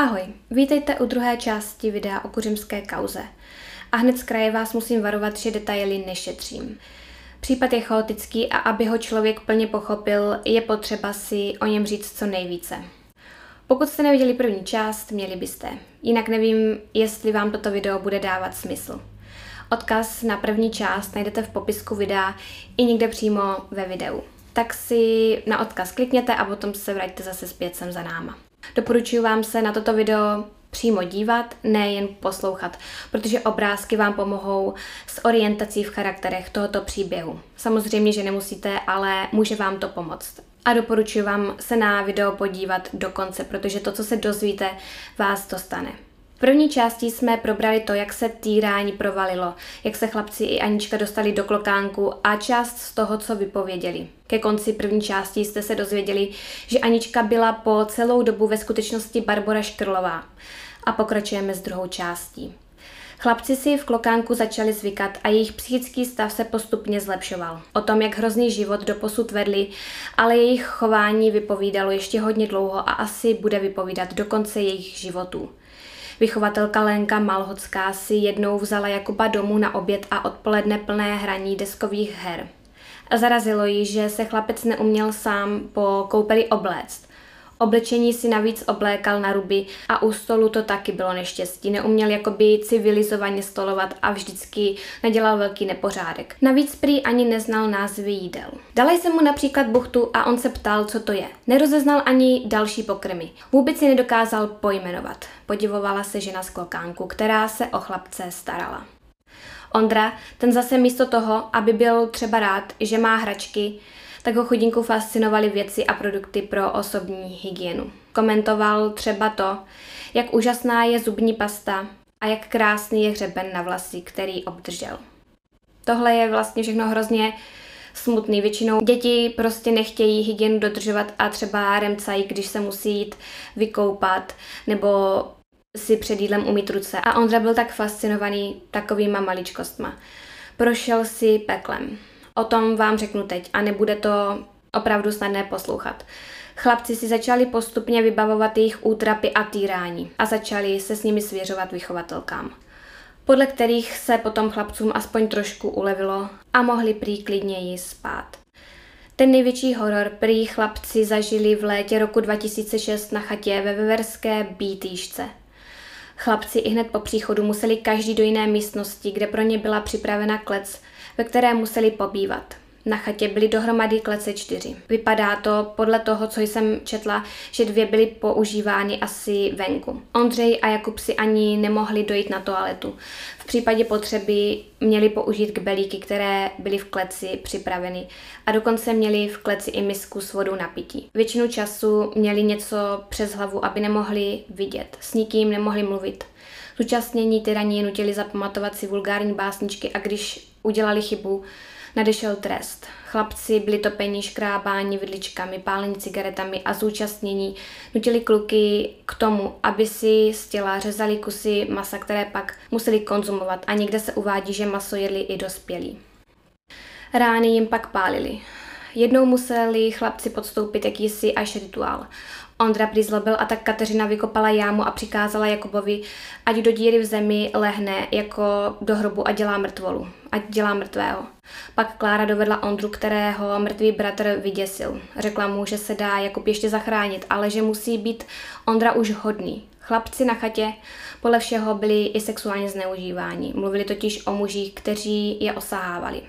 Ahoj, vítejte u druhé části videa o kuřimské kauze. A hned z kraje vás musím varovat, že detaily nešetřím. Případ je chaotický a aby ho člověk plně pochopil, je potřeba si o něm říct co nejvíce. Pokud jste neviděli první část, měli byste. Jinak nevím, jestli vám toto video bude dávat smysl. Odkaz na první část najdete v popisku videa i někde přímo ve videu. Tak si na odkaz klikněte a potom se vraťte zase zpět sem za náma. Doporučuji vám se na toto video přímo dívat, ne jen poslouchat, protože obrázky vám pomohou s orientací v charakterech tohoto příběhu. Samozřejmě, že nemusíte, ale může vám to pomoct. A doporučuji vám se na video podívat do konce, protože to, co se dozvíte, vás dostane. V první části jsme probrali to, jak se týrání provalilo, jak se chlapci i Anička dostali do klokánku a část z toho, co vypověděli. Ke konci první části jste se dozvěděli, že Anička byla po celou dobu ve skutečnosti Barbara Škrlová. A pokračujeme s druhou částí. Chlapci si v klokánku začali zvykat a jejich psychický stav se postupně zlepšoval. O tom, jak hrozný život doposud vedli, ale jejich chování vypovídalo ještě hodně dlouho a asi bude vypovídat do konce jejich životů. Vychovatelka Lenka Malhocká si jednou vzala Jakuba domů na oběd a odpoledne plné hraní deskových her. Zarazilo ji, že se chlapec neuměl sám po koupeli obléct. Oblečení si navíc oblékal na ruby a u stolu to taky bylo neštěstí. Neuměl jakoby civilizovaně stolovat a vždycky nadělal velký nepořádek. Navíc prý ani neznal názvy jídel. Dala jsem mu například buchtu a on se ptal, co to je. Nerozeznal ani další pokrmy. Vůbec si nedokázal pojmenovat. Podivovala se žena z klokánku, která se o chlapce starala. Ondra, ten zase místo toho, aby byl třeba rád, že má hračky, tak ho chudinku fascinovaly věci a produkty pro osobní hygienu. Komentoval třeba to, jak úžasná je zubní pasta a jak krásný je hřeben na vlasy, který obdržel. Tohle je vlastně všechno hrozně smutný. Většinou děti prostě nechtějí hygienu dodržovat a třeba remcají, když se musí jít vykoupat nebo si před jídlem umít ruce. A Ondra byl tak fascinovaný takovýma maličkostma. Prošel si peklem. O tom vám řeknu teď a nebude to opravdu snadné poslouchat. Chlapci si začali postupně vybavovat jejich útrapy a týrání a začali se s nimi svěřovat vychovatelkám, podle kterých se potom chlapcům aspoň trošku ulevilo a mohli prý klidněji spát. Ten největší horor prý chlapci zažili v létě roku 2006 na chatě ve Veverské Bítýšce. Chlapci i hned po příchodu museli každý do jiné místnosti, kde pro ně byla připravena klec, ve které museli pobývat. Na chatě byly dohromady klece čtyři. Vypadá to podle toho, co jsem četla, že dvě byly používány asi venku. Ondřej a Jakub si ani nemohli dojít na toaletu. V případě potřeby měli použít kbelíky, které byly v kleci připraveny a dokonce měli v kleci i misku s vodou na pití. Většinu času měli něco přes hlavu, aby nemohli vidět. S nikým nemohli mluvit. Zúčastnění tyraní nutili zapamatovat si vulgární básničky a když udělali chybu, nadešel trest. Chlapci byli topeni, škrábáni vidličkami, pálení cigaretami a zúčastnění nutili kluky k tomu, aby si z těla řezali kusy masa, které pak museli konzumovat a někde se uvádí, že maso jedli i dospělí. Rány jim pak pálili. Jednou museli chlapci podstoupit jakýsi až rituál. Ondra prý zlobil a tak Kateřina vykopala jámu a přikázala Jakubovi, ať do díry v zemi lehne jako do hrobu a dělá mrtvolu, ať dělá mrtvého. Pak Klára dovedla Ondru, kterého mrtvý bratr vyděsil. Řekla mu, že se dá Jakub ještě zachránit, ale že musí být Ondra už hodný. Chlapci na chatě podle všeho byli i sexuálně zneužíváni. Mluvili totiž o mužích, kteří je osahávali.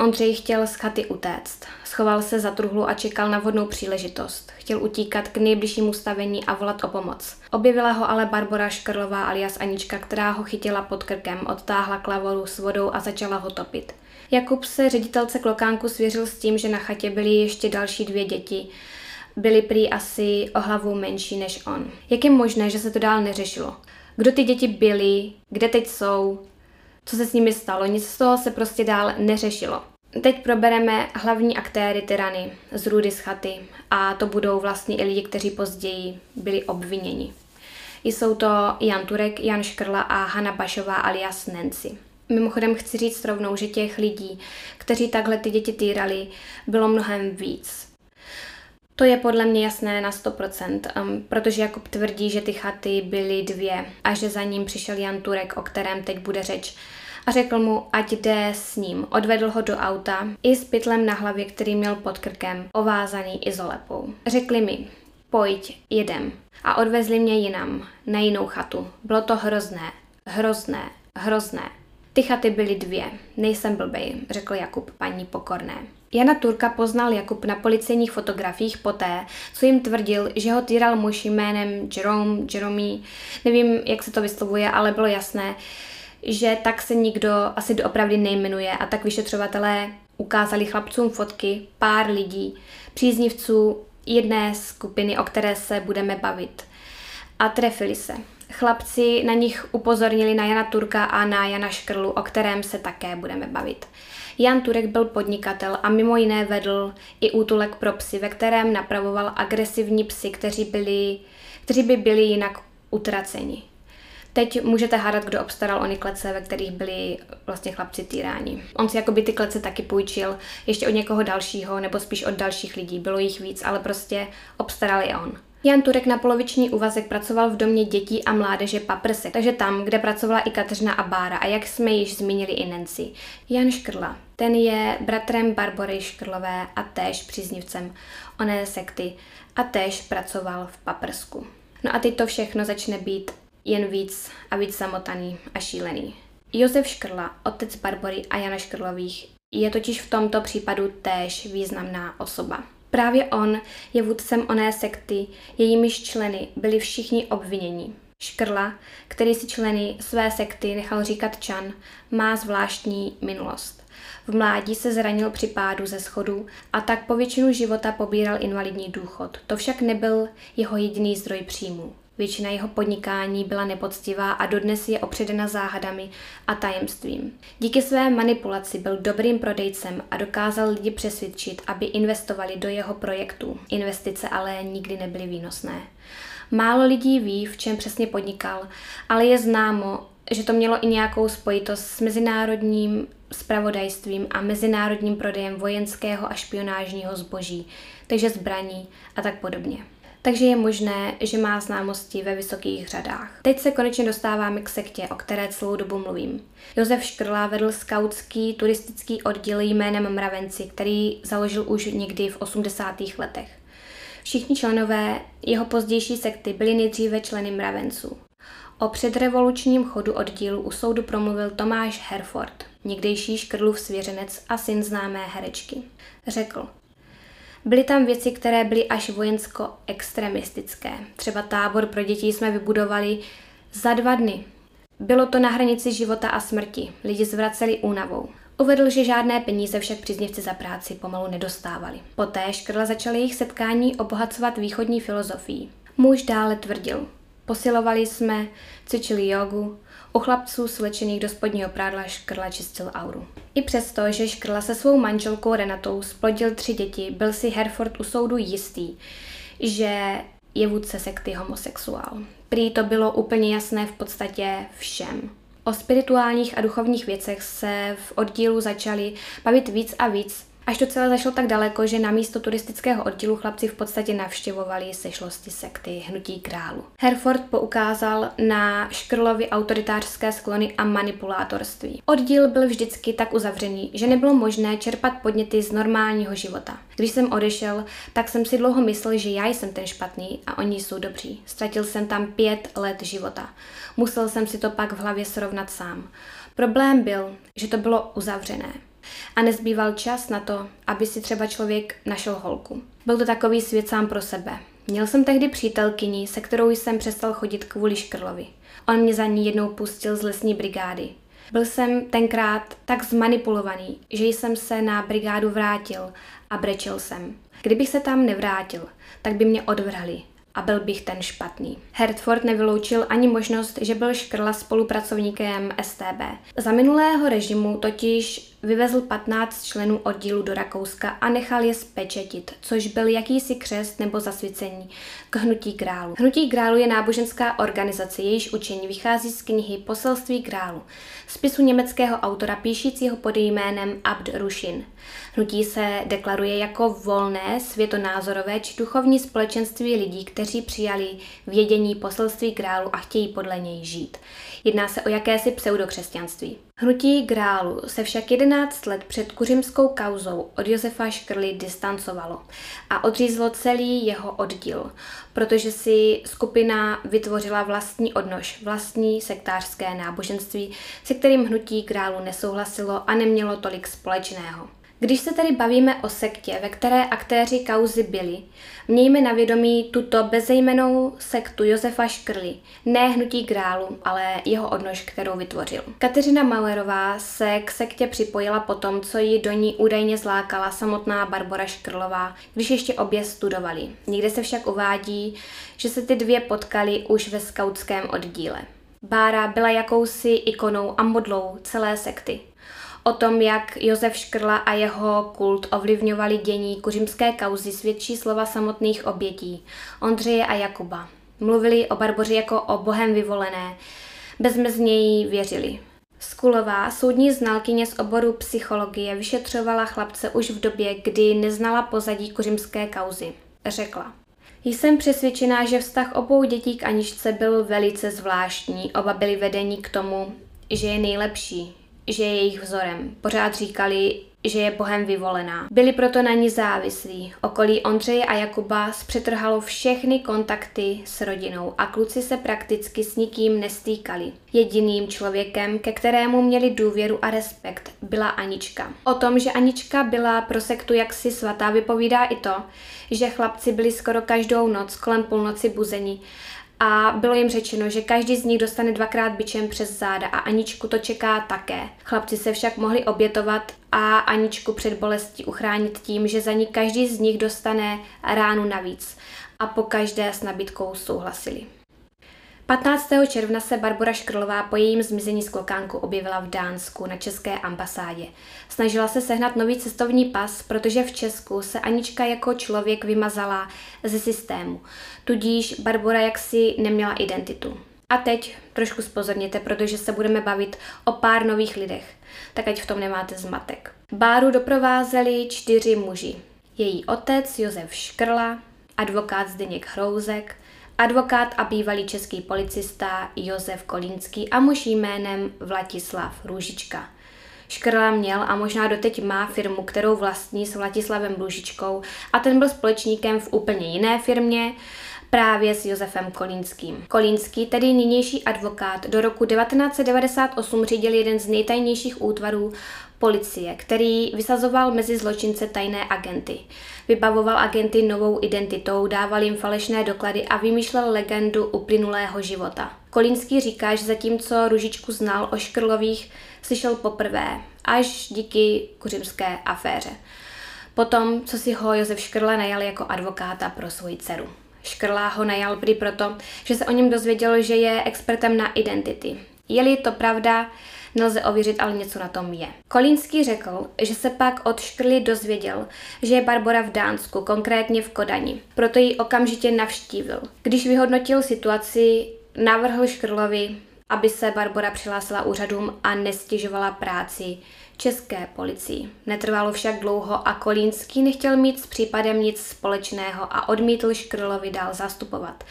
Ondřej chtěl z chaty utéct. Schoval se za truhlu a čekal na vhodnou příležitost. Chtěl utíkat k nejbližšímu stavení a volat o pomoc. Objevila ho ale Barbara Škrlová alias Anička, která ho chytila pod krkem, odtáhla klavoru s vodou a začala ho topit. Jakub se ředitelce klokánku svěřil s tím, že na chatě byly ještě další dvě děti. Byly prý asi o hlavu menší než on. Jak je možné, že se to dál neřešilo? Kdo ty děti byly, kde teď jsou, co se s nimi stalo, nic z toho se prostě dál neřešilo. Teď probereme hlavní aktéry tyrany z Rudy z chaty a to budou vlastně i lidi, kteří později byli obviněni. Jsou to Jan Turek, Jan Škrla a Hanna Bašová alias Nancy. Mimochodem chci říct rovnou, že těch lidí, kteří takhle ty děti týrali, bylo mnohem víc. To je podle mě jasné na 100%, um, protože Jakub tvrdí, že ty chaty byly dvě a že za ním přišel Jan Turek, o kterém teď bude řeč a řekl mu, ať jde s ním. Odvedl ho do auta i s pytlem na hlavě, který měl pod krkem, ovázaný izolepou. Řekli mi, pojď, jedem. A odvezli mě jinam, na jinou chatu. Bylo to hrozné, hrozné, hrozné. Ty chaty byly dvě, nejsem blbej, řekl Jakub paní Pokorné. Jana Turka poznal Jakub na policejních fotografiích poté, co jim tvrdil, že ho týral muž jménem Jerome, Jerome, nevím, jak se to vyslovuje, ale bylo jasné, že tak se nikdo asi doopravdy nejmenuje a tak vyšetřovatelé ukázali chlapcům fotky pár lidí, příznivců jedné skupiny, o které se budeme bavit. A trefili se. Chlapci na nich upozornili na Jana Turka a na Jana Škrlu, o kterém se také budeme bavit. Jan Turek byl podnikatel a mimo jiné vedl i útulek pro psy, ve kterém napravoval agresivní psy, kteří, byli, kteří by byli jinak utraceni. Teď můžete hádat, kdo obstaral ony klece, ve kterých byli vlastně chlapci týráni. On si jakoby ty klece taky půjčil ještě od někoho dalšího, nebo spíš od dalších lidí. Bylo jich víc, ale prostě obstaral je on. Jan Turek na poloviční úvazek pracoval v domě dětí a mládeže Paprsek, takže tam, kde pracovala i Kateřina a Bára a jak jsme již zmínili i Nancy. Jan Škrla, ten je bratrem Barbory Škrlové a též příznivcem oné sekty a též pracoval v Paprsku. No a teď to všechno začne být jen víc a víc samotaný a šílený. Josef Škrla, otec Barbory a Jana Škrlových, je totiž v tomto případu též významná osoba. Právě on je vůdcem oné sekty, jejímiž členy byli všichni obviněni. Škrla, který si členy své sekty nechal říkat Čan, má zvláštní minulost. V mládí se zranil při pádu ze schodu a tak po většinu života pobíral invalidní důchod. To však nebyl jeho jediný zdroj příjmů. Většina jeho podnikání byla nepoctivá a dodnes je opředena záhadami a tajemstvím. Díky své manipulaci byl dobrým prodejcem a dokázal lidi přesvědčit, aby investovali do jeho projektů. Investice ale nikdy nebyly výnosné. Málo lidí ví, v čem přesně podnikal, ale je známo, že to mělo i nějakou spojitost s mezinárodním spravodajstvím a mezinárodním prodejem vojenského a špionážního zboží, takže zbraní a tak podobně takže je možné, že má známosti ve vysokých řadách. Teď se konečně dostáváme k sektě, o které celou dobu mluvím. Josef Škrla vedl skautský turistický oddíl jménem Mravenci, který založil už někdy v 80. letech. Všichni členové jeho pozdější sekty byli nejdříve členy mravenců. O předrevolučním chodu oddílu u soudu promluvil Tomáš Herford, někdejší Škrlův svěřenec a syn známé herečky. Řekl, Byly tam věci, které byly až vojensko-extremistické. Třeba tábor pro děti jsme vybudovali za dva dny. Bylo to na hranici života a smrti. Lidi zvraceli únavou. Uvedl, že žádné peníze však příznivci za práci pomalu nedostávali. Poté škrla začaly jejich setkání obohacovat východní filozofii. Muž dále tvrdil. Posilovali jsme, cvičili jogu, u chlapců slečených do spodního prádla Škrla čistil auru. I přesto, že Škrla se svou manželkou Renatou splodil tři děti, byl si Herford u soudu jistý, že je vůdce sekty homosexuál. Prý to bylo úplně jasné v podstatě všem. O spirituálních a duchovních věcech se v oddílu začali bavit víc a víc Až to celé zašlo tak daleko, že na místo turistického oddílu chlapci v podstatě navštěvovali sešlosti sekty Hnutí králu. Herford poukázal na Škrlovy autoritářské sklony a manipulátorství. Oddíl byl vždycky tak uzavřený, že nebylo možné čerpat podněty z normálního života. Když jsem odešel, tak jsem si dlouho myslel, že já jsem ten špatný a oni jsou dobří. Ztratil jsem tam pět let života. Musel jsem si to pak v hlavě srovnat sám. Problém byl, že to bylo uzavřené a nezbýval čas na to, aby si třeba člověk našel holku. Byl to takový svět sám pro sebe. Měl jsem tehdy přítelkyni, se kterou jsem přestal chodit kvůli Škrlovi. On mě za ní jednou pustil z lesní brigády. Byl jsem tenkrát tak zmanipulovaný, že jsem se na brigádu vrátil a brečel jsem. Kdybych se tam nevrátil, tak by mě odvrhli a byl bych ten špatný. Hertford nevyloučil ani možnost, že byl Škrla spolupracovníkem STB. Za minulého režimu totiž vyvezl 15 členů oddílu do Rakouska a nechal je spečetit, což byl jakýsi křest nebo zasvěcení k hnutí grálu. Hnutí grálu je náboženská organizace, jejíž učení vychází z knihy Poselství grálu, spisu německého autora píšícího pod jménem Abd Rushin. Hnutí se deklaruje jako volné, světonázorové či duchovní společenství lidí, kteří přijali vědění poselství grálu a chtějí podle něj žít. Jedná se o jakési pseudokřesťanství. Hnutí grálu se však 11 let před kuřimskou kauzou od Josefa Škrly distancovalo a odřízlo celý jeho oddíl, protože si skupina vytvořila vlastní odnož, vlastní sektářské náboženství, se kterým hnutí grálu nesouhlasilo a nemělo tolik společného. Když se tedy bavíme o sektě, ve které aktéři kauzy byli, mějme na vědomí tuto bezejmenou sektu Josefa Škrly, ne hnutí grálu, ale jeho odnož, kterou vytvořil. Kateřina Mauerová se k sektě připojila po tom, co ji do ní údajně zlákala samotná Barbara Škrlová, když ještě obě studovali. Někde se však uvádí, že se ty dvě potkali už ve skautském oddíle. Bára byla jakousi ikonou a modlou celé sekty. O tom, jak Josef Škrla a jeho kult ovlivňovali dění kuřimské kauzy, svědčí slova samotných obětí, Ondřeje a Jakuba. Mluvili o Barboři jako o bohem vyvolené. Bezmezně jí věřili. Skulová, soudní znalkyně z oboru psychologie, vyšetřovala chlapce už v době, kdy neznala pozadí kuřimské kauzy. Řekla. Jsem přesvědčená, že vztah obou dětí k Aničce byl velice zvláštní. Oba byli vedení k tomu, že je nejlepší, že je jejich vzorem. Pořád říkali, že je Bohem vyvolená. Byli proto na ní závislí. Okolí Ondřeje a Jakuba zpřetrhalo všechny kontakty s rodinou a kluci se prakticky s nikým nestýkali. Jediným člověkem, ke kterému měli důvěru a respekt, byla Anička. O tom, že Anička byla pro sektu jaksi svatá, vypovídá i to, že chlapci byli skoro každou noc kolem půlnoci buzeni a bylo jim řečeno, že každý z nich dostane dvakrát bičem přes záda a Aničku to čeká také. Chlapci se však mohli obětovat a Aničku před bolestí uchránit tím, že za ní každý z nich dostane ránu navíc a po každé s nabídkou souhlasili. 15. června se Barbara Škrlová po jejím zmizení z Klokánku objevila v Dánsku na české ambasádě. Snažila se sehnat nový cestovní pas, protože v Česku se Anička jako člověk vymazala ze systému. Tudíž Barbara jaksi neměla identitu. A teď trošku spozorněte, protože se budeme bavit o pár nových lidech, tak ať v tom nemáte zmatek. Báru doprovázeli čtyři muži. Její otec Josef Škrla, advokát Zdeněk Hrouzek, advokát a bývalý český policista Josef Kolínský a muž jménem Vlatislav Růžička. Škrla měl a možná doteď má firmu, kterou vlastní s Vlatislavem Růžičkou a ten byl společníkem v úplně jiné firmě, právě s Josefem Kolínským. Kolínský, tedy nynější advokát, do roku 1998 řídil jeden z nejtajnějších útvarů policie, který vysazoval mezi zločince tajné agenty. Vybavoval agenty novou identitou, dával jim falešné doklady a vymýšlel legendu uplynulého života. Kolínský říká, že zatímco Ružičku znal o Škrlových, slyšel poprvé, až díky kuřimské aféře. Potom, co si ho Josef Škrla najal jako advokáta pro svoji dceru. Škrlá ho najal prý proto, že se o něm dozvěděl, že je expertem na identity. Je-li to pravda, nelze ověřit, ale něco na tom je. Kolínský řekl, že se pak od Škrly dozvěděl, že je Barbara v Dánsku, konkrétně v Kodani. Proto ji okamžitě navštívil. Když vyhodnotil situaci, navrhl Škrlovi, aby se Barbara přihlásila úřadům a nestěžovala práci české policii. Netrvalo však dlouho a Kolínský nechtěl mít s případem nic společného a odmítl Škrlovi dál zastupovat.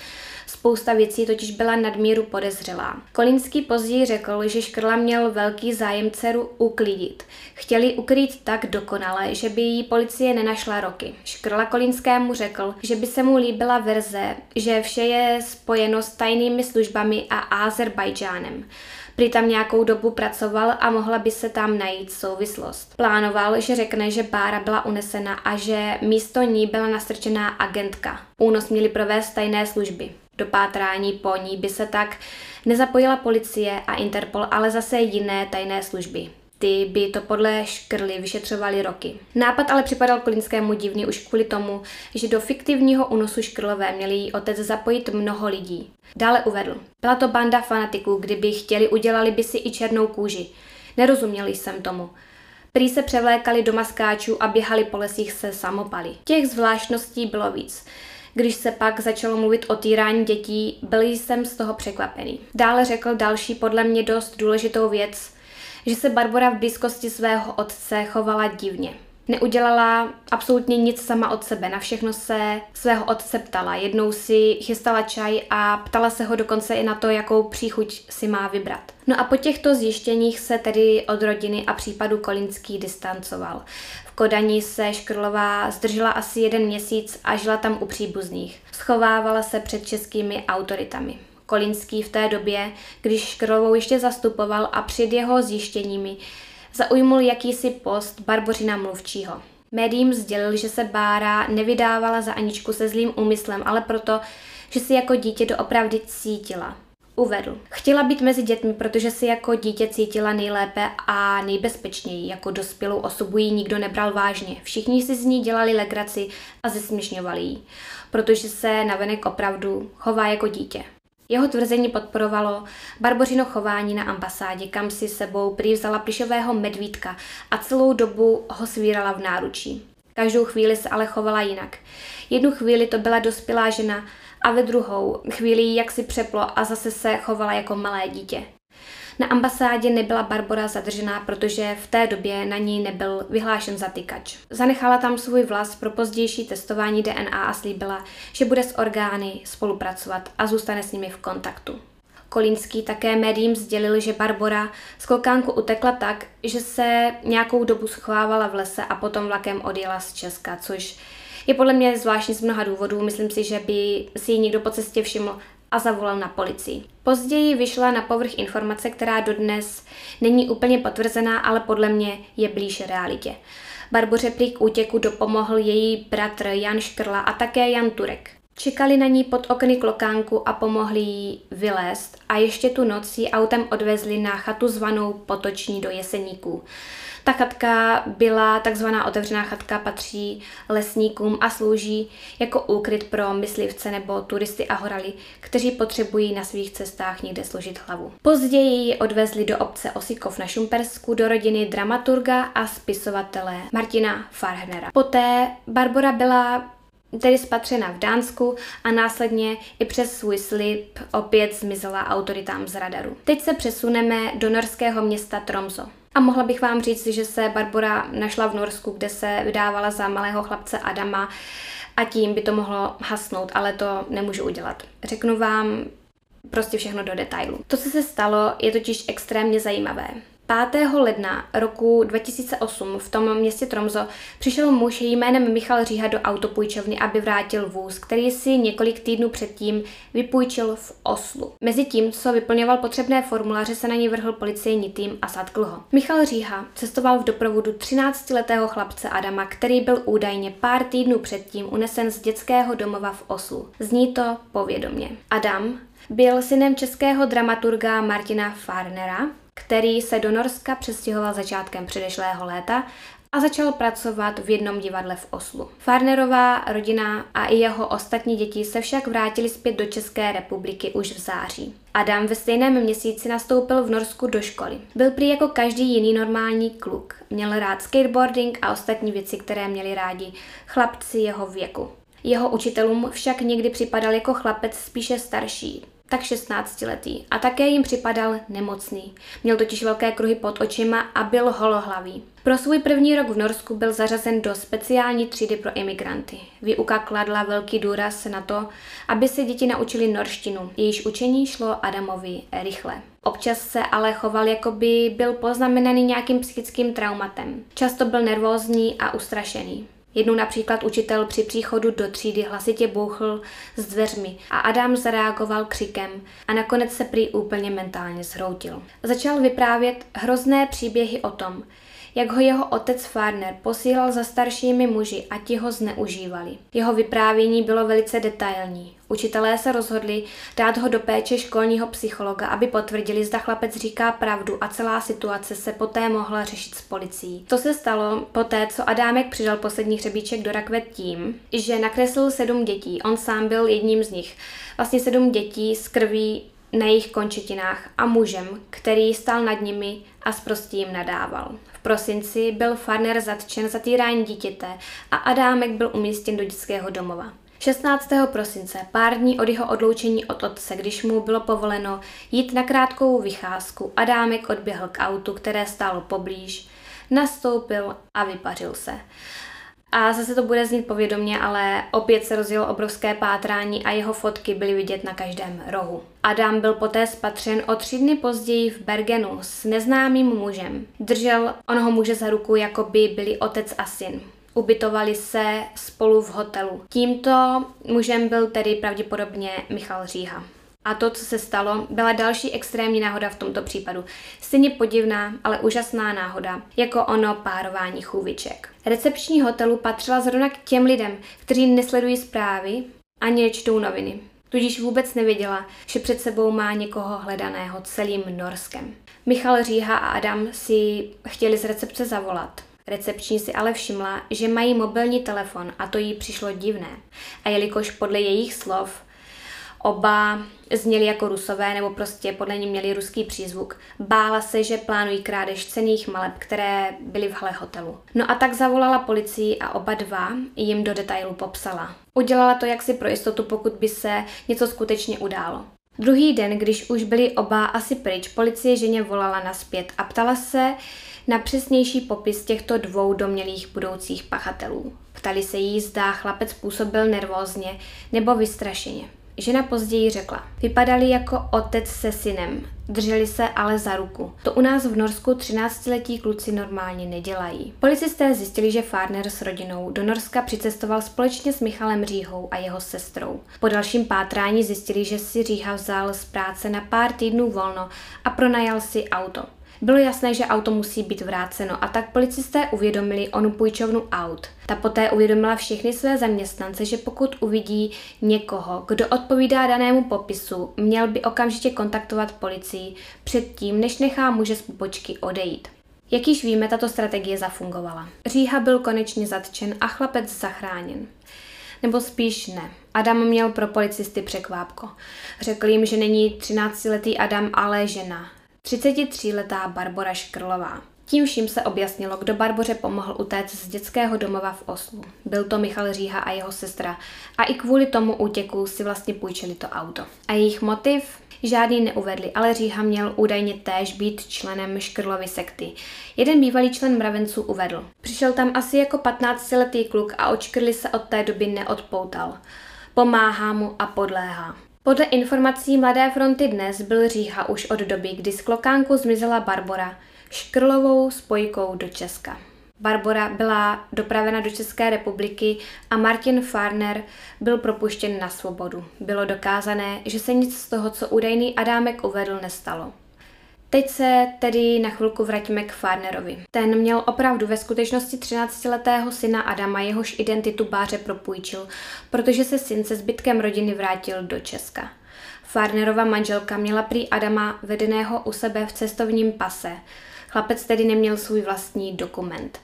Spousta věcí totiž byla nadmíru podezřelá. Kolínský později řekl, že Škrla měl velký zájem dceru uklidit. Chtěli ukrýt tak dokonale, že by jí policie nenašla roky. Škrla Kolínskému řekl, že by se mu líbila verze, že vše je spojeno s tajnými službami a Azerbajdžánem. Prý tam nějakou dobu pracoval a mohla by se tam najít souvislost. Plánoval, že řekne, že Bára byla unesena a že místo ní byla nastrčená agentka. Únos měli provést tajné služby. Do pátrání po ní by se tak nezapojila policie a Interpol, ale zase jiné tajné služby. Ty by to podle Škrly vyšetřovali roky. Nápad ale připadal Kolinskému divný už kvůli tomu, že do fiktivního unosu Škrlové měli jí otec zapojit mnoho lidí. Dále uvedl, byla to banda fanatiků, kdyby chtěli, udělali by si i černou kůži. Nerozuměli jsem tomu. Prý se převlékali do maskáčů a běhali po lesích se samopaly. Těch zvláštností bylo víc. Když se pak začalo mluvit o týrání dětí, byl jsem z toho překvapený. Dále řekl další podle mě dost důležitou věc, že se Barbara v blízkosti svého otce chovala divně. Neudělala absolutně nic sama od sebe, na všechno se svého otce ptala. Jednou si chystala čaj a ptala se ho dokonce i na to, jakou příchuť si má vybrat. No a po těchto zjištěních se tedy od rodiny a případu Kolinský distancoval. Kodani se Škrlová zdržela asi jeden měsíc a žila tam u příbuzných. Schovávala se před českými autoritami. Kolinský v té době, když Škrlovou ještě zastupoval a před jeho zjištěními zaujmul jakýsi post Barbořina mluvčího. Médiím sdělil, že se Bára nevydávala za Aničku se zlým úmyslem, ale proto, že si jako dítě doopravdy cítila. Uvedl. Chtěla být mezi dětmi, protože si jako dítě cítila nejlépe a nejbezpečněji. Jako dospělou osobu ji nikdo nebral vážně. Všichni si z ní dělali legraci a zesměšňovali ji, protože se navenek opravdu chová jako dítě. Jeho tvrzení podporovalo Barbořino chování na ambasádě, kam si sebou prý vzala plišového medvídka a celou dobu ho svírala v náručí. Každou chvíli se ale chovala jinak. Jednu chvíli to byla dospělá žena a ve druhou chvíli jak si přeplo a zase se chovala jako malé dítě. Na ambasádě nebyla Barbara zadržená, protože v té době na ní nebyl vyhlášen zatykač. Zanechala tam svůj vlas pro pozdější testování DNA a slíbila, že bude s orgány spolupracovat a zůstane s nimi v kontaktu. Kolínský také médiím sdělil, že Barbara z Kolkánku utekla tak, že se nějakou dobu schovávala v lese a potom vlakem odjela z Česka, což je podle mě zvláštní z mnoha důvodů. Myslím si, že by si ji někdo po cestě všiml a zavolal na policii. Později vyšla na povrch informace, která dodnes není úplně potvrzená, ale podle mě je blíž realitě. Barboře prý k útěku dopomohl její bratr Jan Škrla a také Jan Turek. Čekali na ní pod okny klokánku a pomohli jí vylézt a ještě tu noc ji autem odvezli na chatu zvanou Potoční do Jeseníků. Ta chatka byla takzvaná otevřená chatka, patří lesníkům a slouží jako úkryt pro myslivce nebo turisty a horali, kteří potřebují na svých cestách někde složit hlavu. Později ji odvezli do obce Osikov na Šumpersku do rodiny dramaturga a spisovatele Martina Farhnera. Poté Barbara byla tedy spatřena v Dánsku a následně i přes svůj slib opět zmizela autoritám z radaru. Teď se přesuneme do norského města Tromso. A mohla bych vám říct, že se Barbara našla v Norsku, kde se vydávala za malého chlapce Adama a tím by to mohlo hasnout, ale to nemůžu udělat. Řeknu vám prostě všechno do detailu. To, co se stalo, je totiž extrémně zajímavé. 5. ledna roku 2008 v tom městě Tromzo přišel muž jménem Michal Říha do autopůjčovny, aby vrátil vůz, který si několik týdnů předtím vypůjčil v Oslu. Mezitím, co vyplňoval potřebné formuláře, se na ní vrhl policejní tým a zatkl ho. Michal Říha cestoval v doprovodu 13-letého chlapce Adama, který byl údajně pár týdnů předtím unesen z dětského domova v Oslu. Zní to povědomně. Adam byl synem českého dramaturga Martina Farnera, který se do Norska přestěhoval začátkem předešlého léta a začal pracovat v jednom divadle v Oslu. Farnerová rodina a i jeho ostatní děti se však vrátili zpět do České republiky už v září. Adam ve stejném měsíci nastoupil v Norsku do školy. Byl prý jako každý jiný normální kluk. Měl rád skateboarding a ostatní věci, které měli rádi chlapci jeho věku. Jeho učitelům však někdy připadal jako chlapec spíše starší, tak 16 letý a také jim připadal nemocný. Měl totiž velké kruhy pod očima a byl holohlavý. Pro svůj první rok v Norsku byl zařazen do speciální třídy pro imigranty. Výuka kladla velký důraz na to, aby se děti naučili norštinu. Jejíž učení šlo Adamovi rychle. Občas se ale choval, jako by byl poznamenaný nějakým psychickým traumatem. Často byl nervózní a ustrašený. Jednou například učitel při příchodu do třídy hlasitě bouchl s dveřmi a Adam zareagoval křikem a nakonec se prý úplně mentálně zhroutil. Začal vyprávět hrozné příběhy o tom, jak ho jeho otec Farner posílal za staršími muži a ti ho zneužívali. Jeho vyprávění bylo velice detailní. Učitelé se rozhodli dát ho do péče školního psychologa, aby potvrdili, zda chlapec říká pravdu a celá situace se poté mohla řešit s policií. To se stalo poté, co Adámek přidal poslední hřebíček do rakve tím, že nakreslil sedm dětí. On sám byl jedním z nich. Vlastně sedm dětí z krví na jejich končetinách a mužem, který stál nad nimi a s jim nadával. V prosinci byl Farner zatčen za týrání dítěte a Adámek byl umístěn do dětského domova. 16. prosince, pár dní od jeho odloučení od otce, když mu bylo povoleno jít na krátkou vycházku, Adámek odběhl k autu, které stálo poblíž, nastoupil a vypařil se. A zase to bude znít povědomně, ale opět se rozjelo obrovské pátrání a jeho fotky byly vidět na každém rohu. Adam byl poté spatřen o tři dny později v Bergenu s neznámým mužem. Držel onoho muže za ruku, jako by byli otec a syn. Ubytovali se spolu v hotelu. Tímto mužem byl tedy pravděpodobně Michal Říha. A to, co se stalo, byla další extrémní náhoda v tomto případu. Stejně podivná, ale úžasná náhoda, jako ono párování chůviček. Recepční hotelu patřila zrovna k těm lidem, kteří nesledují zprávy ani nečtou noviny. Tudíž vůbec nevěděla, že před sebou má někoho hledaného celým Norskem. Michal Říha a Adam si chtěli z recepce zavolat. Recepční si ale všimla, že mají mobilní telefon a to jí přišlo divné. A jelikož podle jejich slov Oba zněli jako rusové, nebo prostě podle ní měli ruský přízvuk. Bála se, že plánují krádež cených maleb, které byly v hale hotelu. No a tak zavolala policii a oba dva jim do detailu popsala. Udělala to jaksi pro jistotu, pokud by se něco skutečně událo. Druhý den, když už byli oba asi pryč, policie ženě volala naspět a ptala se na přesnější popis těchto dvou domělých budoucích pachatelů. Ptali se jí, zda chlapec působil nervózně nebo vystrašeně. Žena později řekla, vypadali jako otec se synem, drželi se ale za ruku. To u nás v Norsku 13-letí kluci normálně nedělají. Policisté zjistili, že Farner s rodinou do Norska přicestoval společně s Michalem Říhou a jeho sestrou. Po dalším pátrání zjistili, že si Říha vzal z práce na pár týdnů volno a pronajal si auto. Bylo jasné, že auto musí být vráceno a tak policisté uvědomili onu půjčovnu aut. Ta poté uvědomila všechny své zaměstnance, že pokud uvidí někoho, kdo odpovídá danému popisu, měl by okamžitě kontaktovat policii předtím, než nechá muže z pupočky odejít. Jak již víme, tato strategie zafungovala. Říha byl konečně zatčen a chlapec zachráněn. Nebo spíš ne. Adam měl pro policisty překvápko. Řekl jim, že není 13-letý Adam, ale žena. 33-letá Barbora Škrlová. Tím vším se objasnilo, kdo Barboře pomohl utéct z dětského domova v Oslu. Byl to Michal Říha a jeho sestra. A i kvůli tomu útěku si vlastně půjčili to auto. A jejich motiv? Žádný neuvedli, ale Říha měl údajně též být členem Škrlovy sekty. Jeden bývalý člen mravenců uvedl. Přišel tam asi jako 15-letý kluk a očkrli se od té doby neodpoutal. Pomáhá mu a podléhá. Podle informací Mladé fronty dnes byl Říha už od doby, kdy z klokánku zmizela Barbora škrlovou spojkou do Česka. Barbora byla dopravena do České republiky a Martin Farner byl propuštěn na svobodu. Bylo dokázané, že se nic z toho, co údajný Adámek uvedl, nestalo. Teď se tedy na chvilku vraťme k Farnerovi. Ten měl opravdu ve skutečnosti 13-letého syna Adama, jehož identitu Báře propůjčil, protože se syn se zbytkem rodiny vrátil do Česka. Farnerova manželka měla prý Adama vedeného u sebe v cestovním pase. Chlapec tedy neměl svůj vlastní dokument.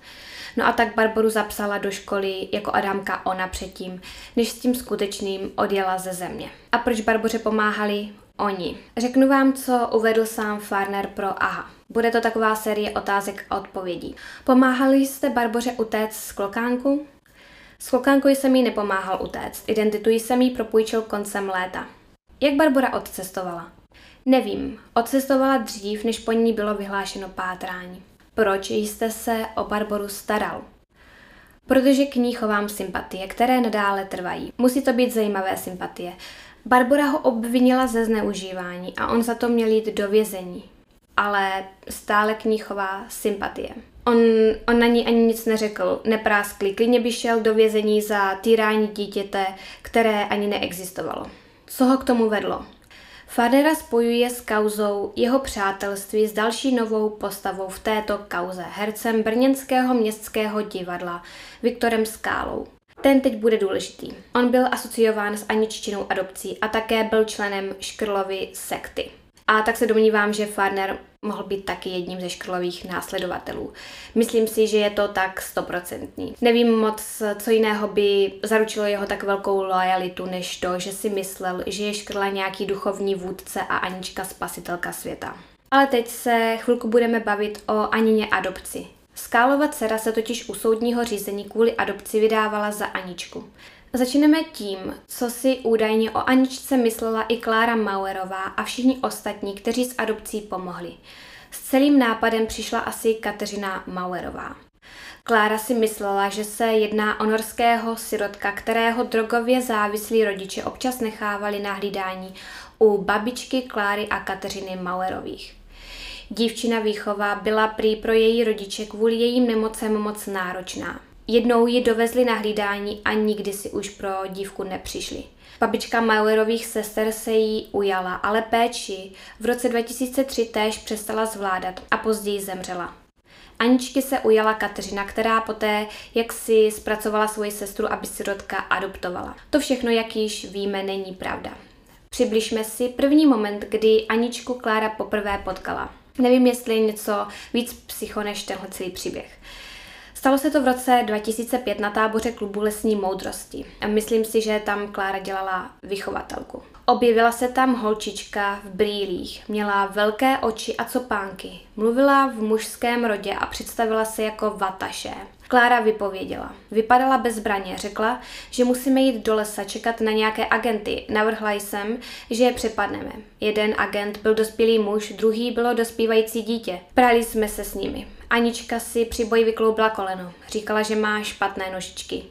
No a tak Barboru zapsala do školy jako Adámka ona předtím, než s tím skutečným odjela ze země. A proč Barboře pomáhali? Oni. Řeknu vám, co uvedl sám Farner pro AHA. Bude to taková série otázek a odpovědí. Pomáhali jste Barboře utéct z klokánku? S klokánkou jsem jí nepomáhal utéct. Identitu jsem jí propůjčil koncem léta. Jak Barbora odcestovala? Nevím. Odcestovala dřív, než po ní bylo vyhlášeno pátrání. Proč jste se o Barboru staral? Protože k ní chovám sympatie, které nadále trvají. Musí to být zajímavé sympatie. Barbara ho obvinila ze zneužívání a on za to měl jít do vězení. Ale stále k ní chová sympatie. On, on na ní ani nic neřekl, nepráskli, klidně by šel do vězení za týrání dítěte, které ani neexistovalo. Co ho k tomu vedlo? Fadera spojuje s kauzou jeho přátelství s další novou postavou v této kauze, hercem brněnského městského divadla Viktorem Skálou. Ten teď bude důležitý. On byl asociován s aniččinou adopcí a také byl členem Škrlovy sekty. A tak se domnívám, že Farner mohl být taky jedním ze škrlových následovatelů. Myslím si, že je to tak stoprocentní. Nevím moc, co jiného by zaručilo jeho tak velkou lojalitu, než to, že si myslel, že je škrla nějaký duchovní vůdce a Anička spasitelka světa. Ale teď se chvilku budeme bavit o Anině adopci. Skálova dcera se totiž u soudního řízení kvůli adopci vydávala za Aničku. Začneme tím, co si údajně o Aničce myslela i Klára Mauerová a všichni ostatní, kteří s adopcí pomohli. S celým nápadem přišla asi Kateřina Mauerová. Klára si myslela, že se jedná o norského sirotka, kterého drogově závislí rodiče občas nechávali na hlídání u babičky Kláry a Kateřiny Mauerových. Dívčina výchova byla prý pro její rodiče kvůli jejím nemocem moc náročná. Jednou ji dovezli na hlídání a nikdy si už pro dívku nepřišli. Babička Mauerových sester se jí ujala, ale péči v roce 2003 též přestala zvládat a později zemřela. Aničky se ujala Kateřina, která poté, jak si zpracovala svoji sestru, aby sirotka adoptovala. To všechno, jak již víme, není pravda. Přibližme si první moment, kdy Aničku Klára poprvé potkala. Nevím, jestli je něco víc psycho než tenhle celý příběh. Stalo se to v roce 2005 na táboře klubu Lesní moudrosti. Myslím si, že tam Klára dělala vychovatelku. Objevila se tam holčička v brýlích, měla velké oči a copánky, mluvila v mužském rodě a představila se jako Vataše. Klára vypověděla. Vypadala bez zbraně, řekla, že musíme jít do lesa čekat na nějaké agenty. Navrhla jsem, že je přepadneme. Jeden agent byl dospělý muž, druhý bylo dospívající dítě. Prali jsme se s nimi. Anička si při boji vykloubila koleno. Říkala, že má špatné nožičky.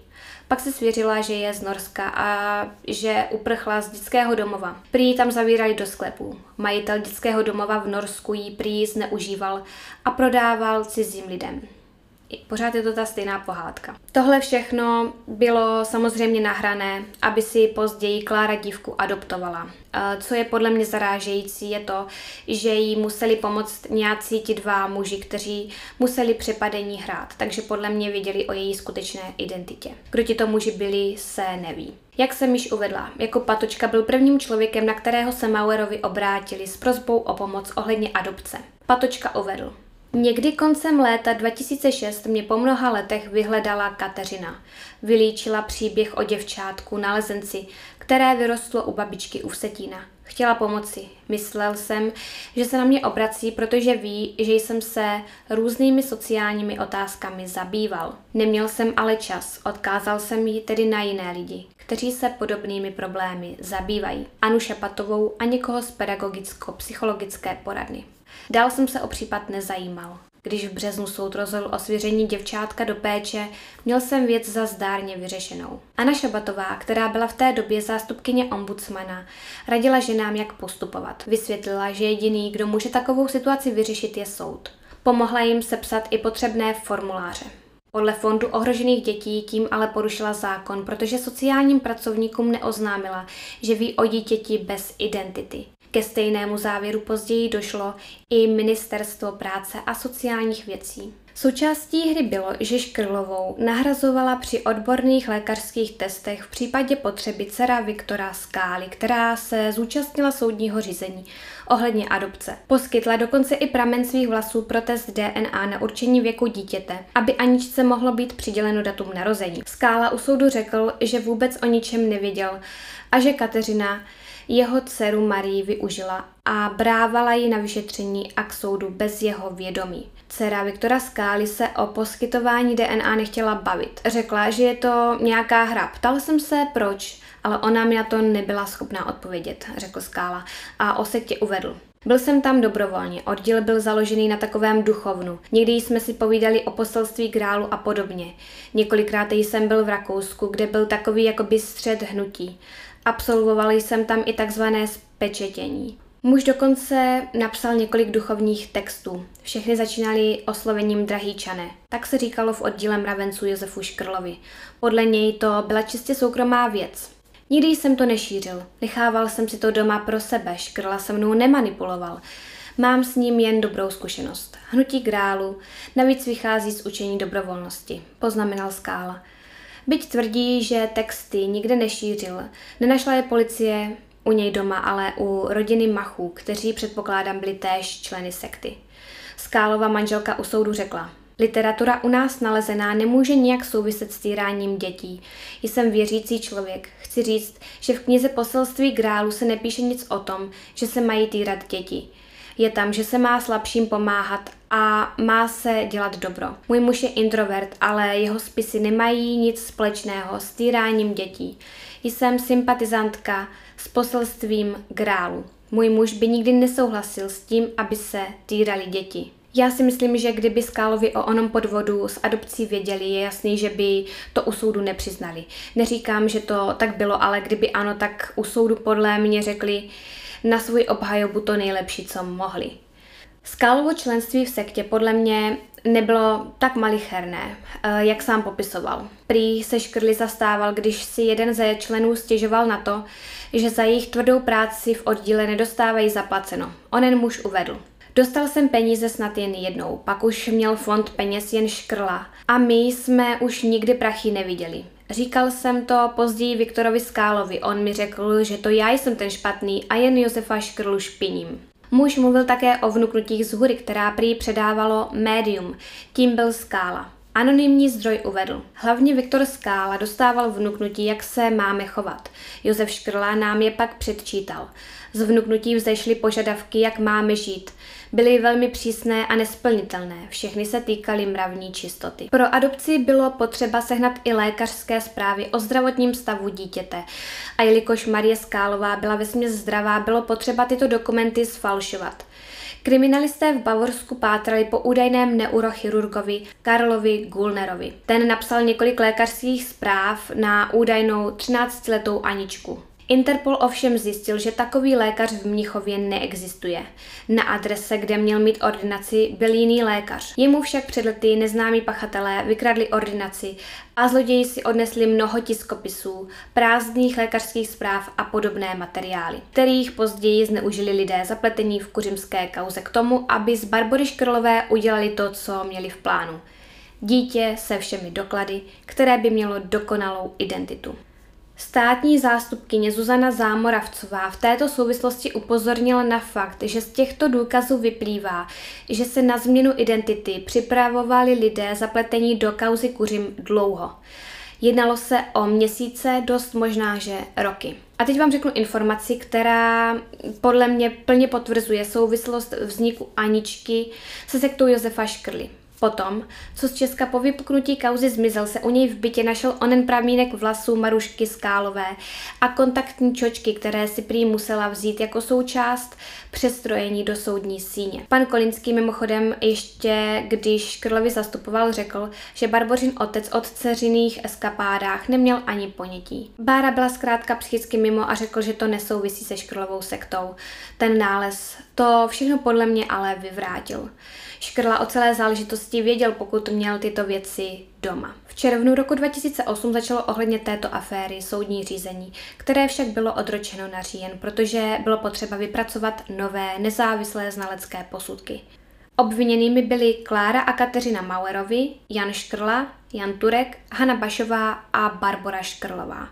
Pak se svěřila, že je z Norska a že uprchla z dětského domova. Prý tam zavírali do sklepů. Majitel dětského domova v Norsku jí prý zneužíval a prodával cizím lidem. Pořád je to ta stejná pohádka. Tohle všechno bylo samozřejmě nahrané, aby si později Klára dívku adoptovala. Co je podle mě zarážející, je to, že jí museli pomoct nějací ti dva muži, kteří museli přepadení hrát, takže podle mě věděli o její skutečné identitě. Kdo ti to muži byli, se neví. Jak jsem již uvedla, jako Patočka byl prvním člověkem, na kterého se Mauerovi obrátili s prozbou o pomoc ohledně adopce. Patočka uvedl. Někdy koncem léta 2006 mě po mnoha letech vyhledala Kateřina. Vylíčila příběh o děvčátku, nalezenci, které vyrostlo u babičky u Vsetína. Chtěla pomoci. Myslel jsem, že se na mě obrací, protože ví, že jsem se různými sociálními otázkami zabýval. Neměl jsem ale čas, odkázal jsem ji tedy na jiné lidi, kteří se podobnými problémy zabývají. Anu Šapatovou a někoho z pedagogicko-psychologické poradny. Dál jsem se o případ nezajímal. Když v březnu soud rozhodl o svěření děvčátka do péče, měl jsem věc za zdárně vyřešenou. Anna Šabatová, která byla v té době zástupkyně ombudsmana, radila ženám, jak postupovat. Vysvětlila, že jediný, kdo může takovou situaci vyřešit, je soud. Pomohla jim sepsat i potřebné formuláře. Podle Fondu ohrožených dětí tím ale porušila zákon, protože sociálním pracovníkům neoznámila, že ví o dítěti bez identity. Ke stejnému závěru později došlo i Ministerstvo práce a sociálních věcí. Součástí hry bylo, že Škrlovou nahrazovala při odborných lékařských testech v případě potřeby dcera Viktora Skály, která se zúčastnila soudního řízení ohledně adopce. Poskytla dokonce i pramen svých vlasů pro test DNA na určení věku dítěte, aby Aničce mohlo být přiděleno datum narození. Skála u soudu řekl, že vůbec o ničem nevěděl a že Kateřina jeho dceru Marii využila a brávala ji na vyšetření a k soudu bez jeho vědomí. Dcera Viktora Skály se o poskytování DNA nechtěla bavit. Řekla, že je to nějaká hra. Ptal jsem se, proč, ale ona mi na to nebyla schopná odpovědět, řekl Skála a o sektě uvedl. Byl jsem tam dobrovolně, oddíl byl založený na takovém duchovnu. Někdy jsme si povídali o poselství grálu a podobně. Několikrát jsem byl v Rakousku, kde byl takový jakoby střed hnutí. Absolvoval jsem tam i takzvané spečetění. Muž dokonce napsal několik duchovních textů. Všechny začínaly oslovením Drahýčané. Tak se říkalo v oddíle mravenců Josefu Škrlovi. Podle něj to byla čistě soukromá věc. Nikdy jsem to nešířil. Nechával jsem si to doma pro sebe. Škrla se mnou nemanipuloval. Mám s ním jen dobrou zkušenost. Hnutí grálu navíc vychází z učení dobrovolnosti, poznamenal Skála. Byť tvrdí, že texty nikde nešířil, nenašla je policie u něj doma, ale u rodiny Machů, kteří předpokládám byli též členy sekty. Skálova manželka u soudu řekla, Literatura u nás nalezená nemůže nijak souviset s týráním dětí. Jsem věřící člověk. Chci říct, že v knize Poselství grálu se nepíše nic o tom, že se mají týrat děti. Je tam, že se má slabším pomáhat a má se dělat dobro. Můj muž je introvert, ale jeho spisy nemají nic společného s týráním dětí. Jsem sympatizantka s poselstvím grálu. Můj muž by nikdy nesouhlasil s tím, aby se týrali děti. Já si myslím, že kdyby Skálovi o onom podvodu s adopcí věděli, je jasný, že by to u soudu nepřiznali. Neříkám, že to tak bylo, ale kdyby ano, tak u soudu podle mě řekli na svůj obhajobu to nejlepší, co mohli. Skálovo členství v sektě podle mě nebylo tak malicherné, eh, jak sám popisoval. Prý se škrli zastával, když si jeden ze členů stěžoval na to, že za jejich tvrdou práci v oddíle nedostávají zaplaceno. Onen muž uvedl. Dostal jsem peníze snad jen jednou, pak už měl fond peněz jen škrla a my jsme už nikdy prachy neviděli. Říkal jsem to později Viktorovi Skálovi, on mi řekl, že to já jsem ten špatný a jen Josefa Škrlu špiním. Muž mluvil také o vnuknutích z hury, která prý předávalo médium, tím byl Skála. Anonymní zdroj uvedl. Hlavně Viktor Skála dostával vnuknutí, jak se máme chovat. Josef Škrla nám je pak předčítal. Z vnuknutí vzešly požadavky, jak máme žít. Byly velmi přísné a nesplnitelné. Všechny se týkaly mravní čistoty. Pro adopci bylo potřeba sehnat i lékařské zprávy o zdravotním stavu dítěte. A jelikož Marie Skálová byla vesměs zdravá, bylo potřeba tyto dokumenty sfalšovat. Kriminalisté v Bavorsku pátrali po údajném neurochirurgovi Karlovi Gulnerovi. Ten napsal několik lékařských zpráv na údajnou 13-letou Aničku. Interpol ovšem zjistil, že takový lékař v Mnichově neexistuje. Na adrese, kde měl mít ordinaci, byl jiný lékař. Jemu však před lety neznámí pachatelé vykradli ordinaci a zloději si odnesli mnoho tiskopisů, prázdných lékařských zpráv a podobné materiály, kterých později zneužili lidé zapletení v kuřimské kauze k tomu, aby z Barbory Škrlové udělali to, co měli v plánu. Dítě se všemi doklady, které by mělo dokonalou identitu. Státní zástupkyně Zuzana Zámoravcová v této souvislosti upozornila na fakt, že z těchto důkazů vyplývá, že se na změnu identity připravovali lidé zapletení do kauzy Kuřim dlouho. Jednalo se o měsíce, dost možná, že roky. A teď vám řeknu informaci, která podle mě plně potvrzuje souvislost vzniku Aničky se sektou Josefa Škrly. Potom, co z Česka po vypuknutí kauzy zmizel, se u něj v bytě našel onen pramínek vlasů Marušky Skálové a kontaktní čočky, které si prý musela vzít jako součást přestrojení do soudní síně. Pan Kolinský mimochodem ještě, když Krlovi zastupoval, řekl, že Barbořin otec od dceřiných eskapádách neměl ani ponětí. Bára byla zkrátka psychicky mimo a řekl, že to nesouvisí se Škrlovou sektou. Ten nález to všechno podle mě ale vyvrátil. Škrla o celé záležitosti věděl, pokud měl tyto věci doma. V červnu roku 2008 začalo ohledně této aféry soudní řízení, které však bylo odročeno na říjen, protože bylo potřeba vypracovat nové nezávislé znalecké posudky. Obviněnými byli Klára a Kateřina Mauerovi, Jan Škrla, Jan Turek, Hanna Bašová a Barbara Škrlová.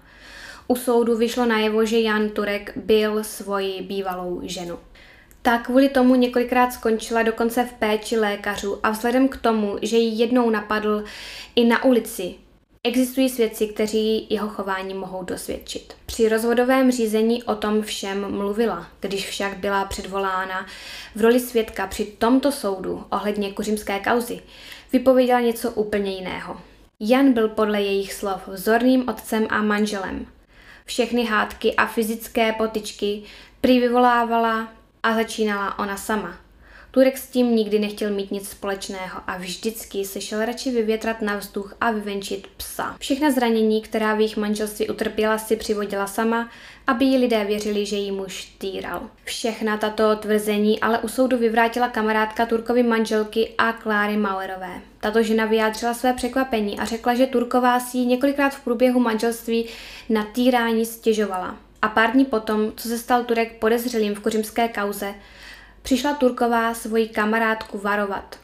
U soudu vyšlo najevo, že Jan Turek byl svoji bývalou ženu. Ta kvůli tomu několikrát skončila dokonce v péči lékařů a vzhledem k tomu, že ji jednou napadl i na ulici, Existují svědci, kteří jeho chování mohou dosvědčit. Při rozvodovém řízení o tom všem mluvila, když však byla předvolána v roli svědka při tomto soudu ohledně kuřimské kauzy, vypověděla něco úplně jiného. Jan byl podle jejich slov vzorným otcem a manželem. Všechny hádky a fyzické potičky prý vyvolávala a začínala ona sama. Turek s tím nikdy nechtěl mít nic společného a vždycky se šel radši vyvětrat na vzduch a vyvenčit psa. Všechna zranění, která v jejich manželství utrpěla, si přivodila sama, aby jí lidé věřili, že jí muž týral. Všechna tato tvrzení ale u soudu vyvrátila kamarádka Turkovi manželky a Kláry Mauerové. Tato žena vyjádřila své překvapení a řekla, že Turková si několikrát v průběhu manželství na týrání stěžovala. A pár dní potom, co se stal Turek podezřelým v kořimské kauze, přišla Turková svoji kamarádku varovat,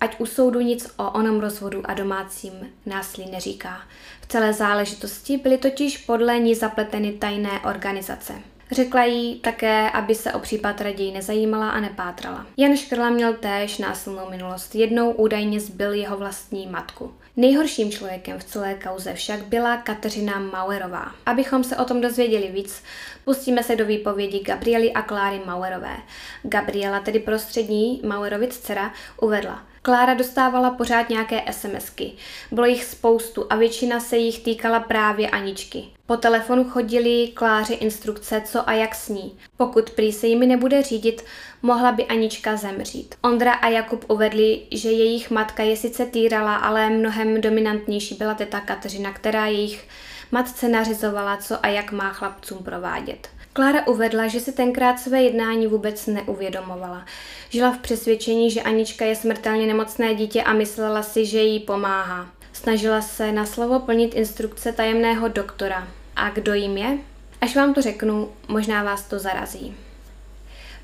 ať u soudu nic o onom rozvodu a domácím násilí neříká. V celé záležitosti byly totiž podle ní zapleteny tajné organizace. Řekla jí také, aby se o případ raději nezajímala a nepátrala. Jan Škrla měl též násilnou minulost. Jednou údajně zbyl jeho vlastní matku. Nejhorším člověkem v celé kauze však byla Kateřina Mauerová. Abychom se o tom dozvěděli víc, pustíme se do výpovědi Gabriely a Kláry Mauerové. Gabriela, tedy prostřední Mauerovic dcera, uvedla – Klára dostávala pořád nějaké SMSky. Bylo jich spoustu a většina se jich týkala právě Aničky. Po telefonu chodili Kláře instrukce, co a jak sní. Pokud prý se jimi nebude řídit, mohla by Anička zemřít. Ondra a Jakub uvedli, že jejich matka je sice týrala, ale mnohem dominantnější byla teta Kateřina, která jejich matce nařizovala, co a jak má chlapcům provádět. Klára uvedla, že si tenkrát své jednání vůbec neuvědomovala. Žila v přesvědčení, že Anička je smrtelně nemocné dítě a myslela si, že jí pomáhá. Snažila se na slovo plnit instrukce tajemného doktora. A kdo jim je? Až vám to řeknu, možná vás to zarazí.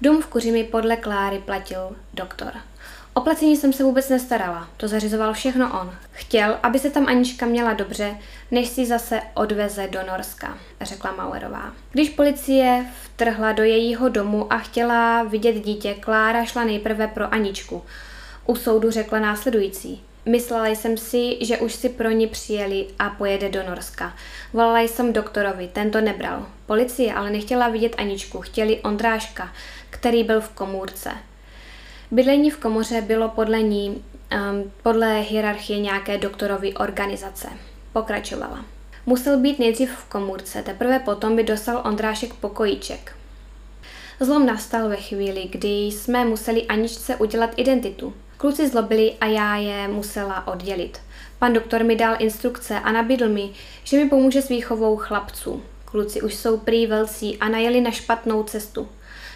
Dům v Kuřimi podle Kláry platil doktor. O placení jsem se vůbec nestarala, to zařizoval všechno on. Chtěl, aby se tam Anička měla dobře, než si zase odveze do Norska, řekla Mauerová. Když policie vtrhla do jejího domu a chtěla vidět dítě, Klára šla nejprve pro Aničku. U soudu řekla následující. Myslela jsem si, že už si pro ní přijeli a pojede do Norska. Volala jsem doktorovi, ten to nebral. Policie ale nechtěla vidět Aničku, chtěli Ondráška, který byl v komůrce. Bydlení v komoře bylo podle ní, um, podle hierarchie nějaké doktorovy organizace. Pokračovala. Musel být nejdřív v komůrce, teprve potom by dostal Ondrášek pokojíček. Zlom nastal ve chvíli, kdy jsme museli Aničce udělat identitu. Kluci zlobili a já je musela oddělit. Pan doktor mi dal instrukce a nabídl mi, že mi pomůže s výchovou chlapců. Kluci už jsou prý velcí a najeli na špatnou cestu.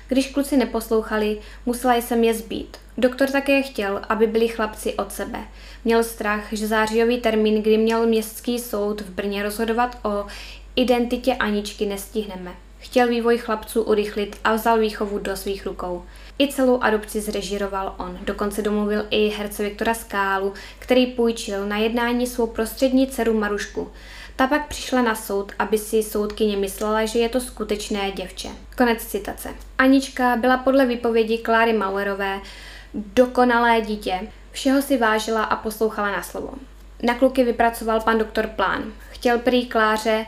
Když kluci neposlouchali, musela jsem je zbít. Doktor také chtěl, aby byli chlapci od sebe. Měl strach, že zářijový termín, kdy měl městský soud v Brně rozhodovat o identitě Aničky, nestihneme. Chtěl vývoj chlapců urychlit a vzal výchovu do svých rukou. I celou adopci zrežíroval on. Dokonce domluvil i herce Viktora Skálu, který půjčil na jednání svou prostřední dceru Marušku. Ta pak přišla na soud, aby si soudkyně myslela, že je to skutečné děvče. Konec citace. Anička byla podle výpovědi Kláry Mauerové dokonalé dítě. Všeho si vážila a poslouchala na slovo. Na kluky vypracoval pan doktor plán. Chtěl prý Kláře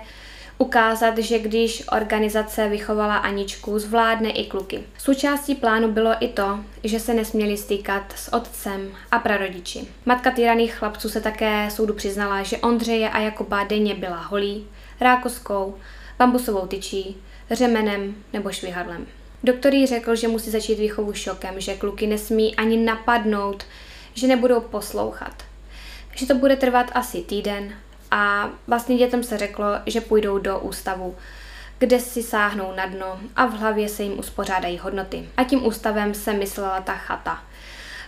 ukázat, že když organizace vychovala Aničku, zvládne i kluky. Součástí plánu bylo i to, že se nesměli stýkat s otcem a prarodiči. Matka týraných chlapců se také soudu přiznala, že Ondřeje a Jakuba denně byla holí, rákoskou, bambusovou tyčí, řemenem nebo švihadlem. Doktor jí řekl, že musí začít výchovu šokem, že kluky nesmí ani napadnout, že nebudou poslouchat. Že to bude trvat asi týden a vlastně dětem se řeklo, že půjdou do ústavu, kde si sáhnou na dno a v hlavě se jim uspořádají hodnoty. A tím ústavem se myslela ta chata.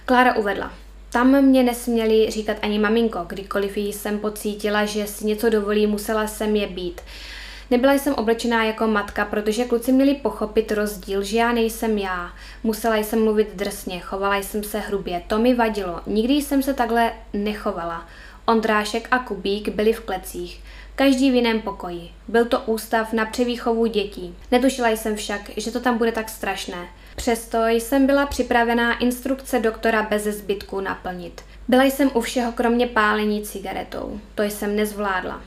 Klára uvedla, tam mě nesměli říkat ani maminko, kdykoliv jí jsem pocítila, že si něco dovolí, musela jsem je být. Nebyla jsem oblečená jako matka, protože kluci měli pochopit rozdíl, že já nejsem já. Musela jsem mluvit drsně, chovala jsem se hrubě, to mi vadilo. Nikdy jsem se takhle nechovala. Ondrášek a Kubík byli v klecích, každý v jiném pokoji. Byl to ústav na převýchovu dětí. Netušila jsem však, že to tam bude tak strašné. Přesto jsem byla připravená instrukce doktora bez zbytku naplnit. Byla jsem u všeho kromě pálení cigaretou. To jsem nezvládla.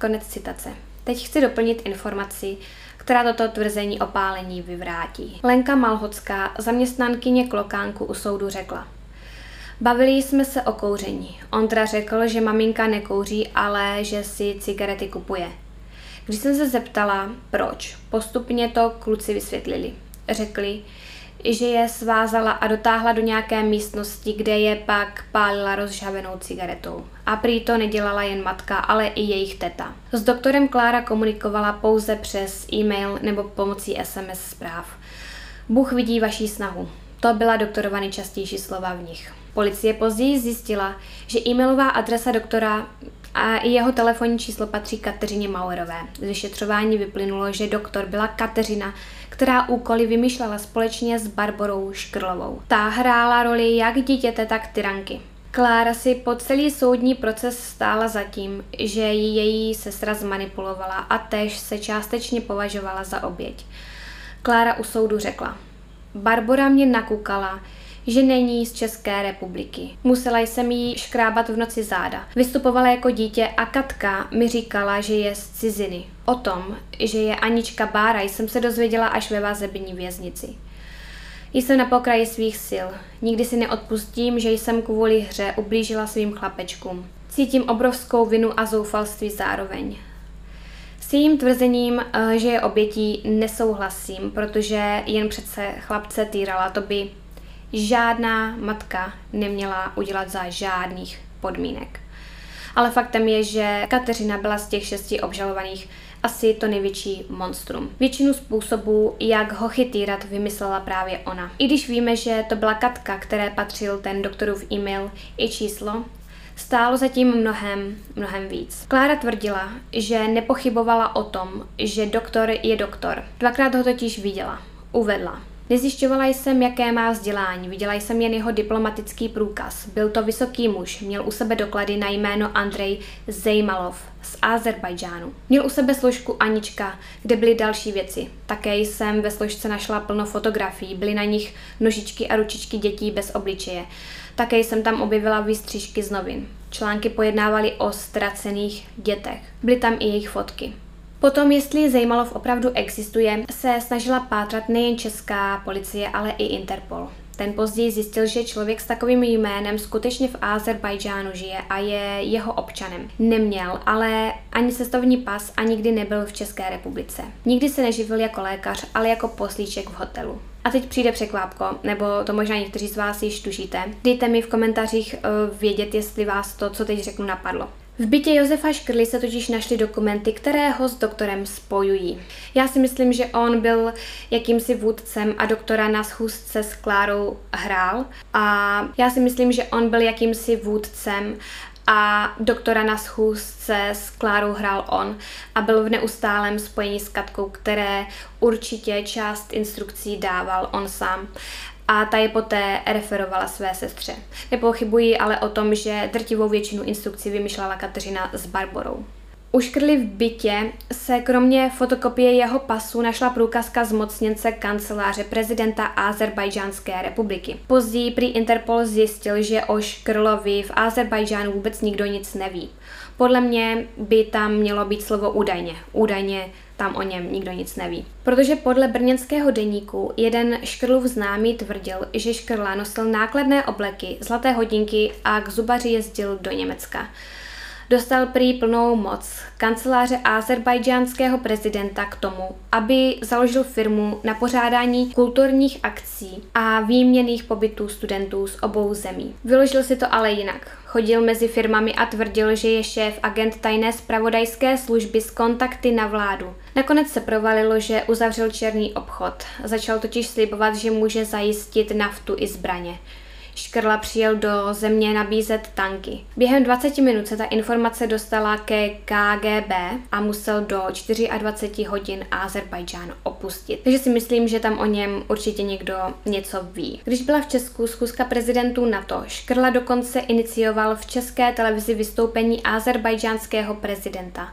Konec citace. Teď chci doplnit informaci, která toto tvrzení o pálení vyvrátí. Lenka Malhocká, zaměstnankyně klokánku u soudu řekla. Bavili jsme se o kouření. Ondra řekl, že maminka nekouří, ale že si cigarety kupuje. Když jsem se zeptala, proč, postupně to kluci vysvětlili. Řekli, že je svázala a dotáhla do nějaké místnosti, kde je pak pálila rozžhavenou cigaretou. A prý to nedělala jen matka, ale i jejich teta. S doktorem Klára komunikovala pouze přes e-mail nebo pomocí SMS zpráv. Bůh vidí vaší snahu. To byla doktorova nejčastější slova v nich. Policie později zjistila, že e-mailová adresa doktora a i jeho telefonní číslo patří Kateřině Mauerové. Z vyšetřování vyplynulo, že doktor byla Kateřina, která úkoly vymýšlela společně s Barborou Škrlovou. Ta hrála roli jak dítěte, tak tyranky. Klára si po celý soudní proces stála za tím, že ji její sestra zmanipulovala a též se částečně považovala za oběť. Klára u soudu řekla, Barbora mě nakukala, že není z České republiky. Musela jsem jí škrábat v noci záda. Vystupovala jako dítě a Katka mi říkala, že je z ciziny. O tom, že je Anička Bára, jsem se dozvěděla až ve vazební věznici. Jsem na pokraji svých sil. Nikdy si neodpustím, že jsem kvůli hře ublížila svým chlapečkům. Cítím obrovskou vinu a zoufalství zároveň. S jejím tvrzením, eh, že je obětí, nesouhlasím, protože jen přece chlapce týrala, to by žádná matka neměla udělat za žádných podmínek. Ale faktem je, že Kateřina byla z těch šesti obžalovaných asi to největší monstrum. Většinu způsobů, jak ho chytírat, vymyslela právě ona. I když víme, že to byla Katka, které patřil ten doktorův e-mail i číslo, stálo zatím mnohem, mnohem víc. Klára tvrdila, že nepochybovala o tom, že doktor je doktor. Dvakrát ho totiž viděla. Uvedla. Nezjišťovala jsem, jaké má vzdělání, viděla jsem jen jeho diplomatický průkaz. Byl to vysoký muž, měl u sebe doklady na jméno Andrej Zejmalov z Azerbajdžánu. Měl u sebe složku Anička, kde byly další věci. Také jsem ve složce našla plno fotografií, byly na nich nožičky a ručičky dětí bez obličeje. Také jsem tam objevila výstřižky z novin. Články pojednávaly o ztracených dětech. Byly tam i jejich fotky. Potom, jestli Zejmalov opravdu existuje, se snažila pátrat nejen česká policie, ale i Interpol. Ten později zjistil, že člověk s takovým jménem skutečně v Azerbajdžánu žije a je jeho občanem. Neměl ale ani cestovní pas a nikdy nebyl v České republice. Nikdy se neživil jako lékař, ale jako poslíček v hotelu. A teď přijde překvápko, nebo to možná někteří z vás již tušíte. Dejte mi v komentářích uh, vědět, jestli vás to, co teď řeknu, napadlo. V bytě Josefa Škrly se totiž našly dokumenty, které ho s doktorem spojují. Já si myslím, že on byl jakýmsi vůdcem a doktora na schůzce s Klárou hrál a já si myslím, že on byl jakýmsi vůdcem a doktora na schůzce s Klárou hrál on a byl v neustálém spojení s Katkou, které určitě část instrukcí dával on sám a ta je poté referovala své sestře. Nepochybuji ale o tom, že drtivou většinu instrukcí vymýšlela Kateřina s Barborou. U Škrly v bytě se kromě fotokopie jeho pasu našla průkazka zmocněnce kanceláře prezidenta Azerbajdžánské republiky. Později prý Interpol zjistil, že o Škrlovi v Azerbajdžánu vůbec nikdo nic neví. Podle mě by tam mělo být slovo údajně. Údajně tam o něm nikdo nic neví. Protože podle brněnského deníku jeden Škrlův známý tvrdil, že Škrla nosil nákladné obleky, zlaté hodinky a k zubaři jezdil do Německa. Dostal prý plnou moc kanceláře azerbajdžánského prezidenta k tomu, aby založil firmu na pořádání kulturních akcí a výměných pobytů studentů z obou zemí. Vyložil si to ale jinak. Chodil mezi firmami a tvrdil, že je šéf agent tajné spravodajské služby s kontakty na vládu. Nakonec se provalilo, že uzavřel černý obchod. Začal totiž slibovat, že může zajistit naftu i zbraně. Škrla přijel do země nabízet tanky. Během 20 minut se ta informace dostala ke KGB a musel do 24 hodin Azerbajdžán opustit. Takže si myslím, že tam o něm určitě někdo něco ví. Když byla v Česku schůzka prezidentů NATO, Škrla dokonce inicioval v české televizi vystoupení azerbajdžánského prezidenta.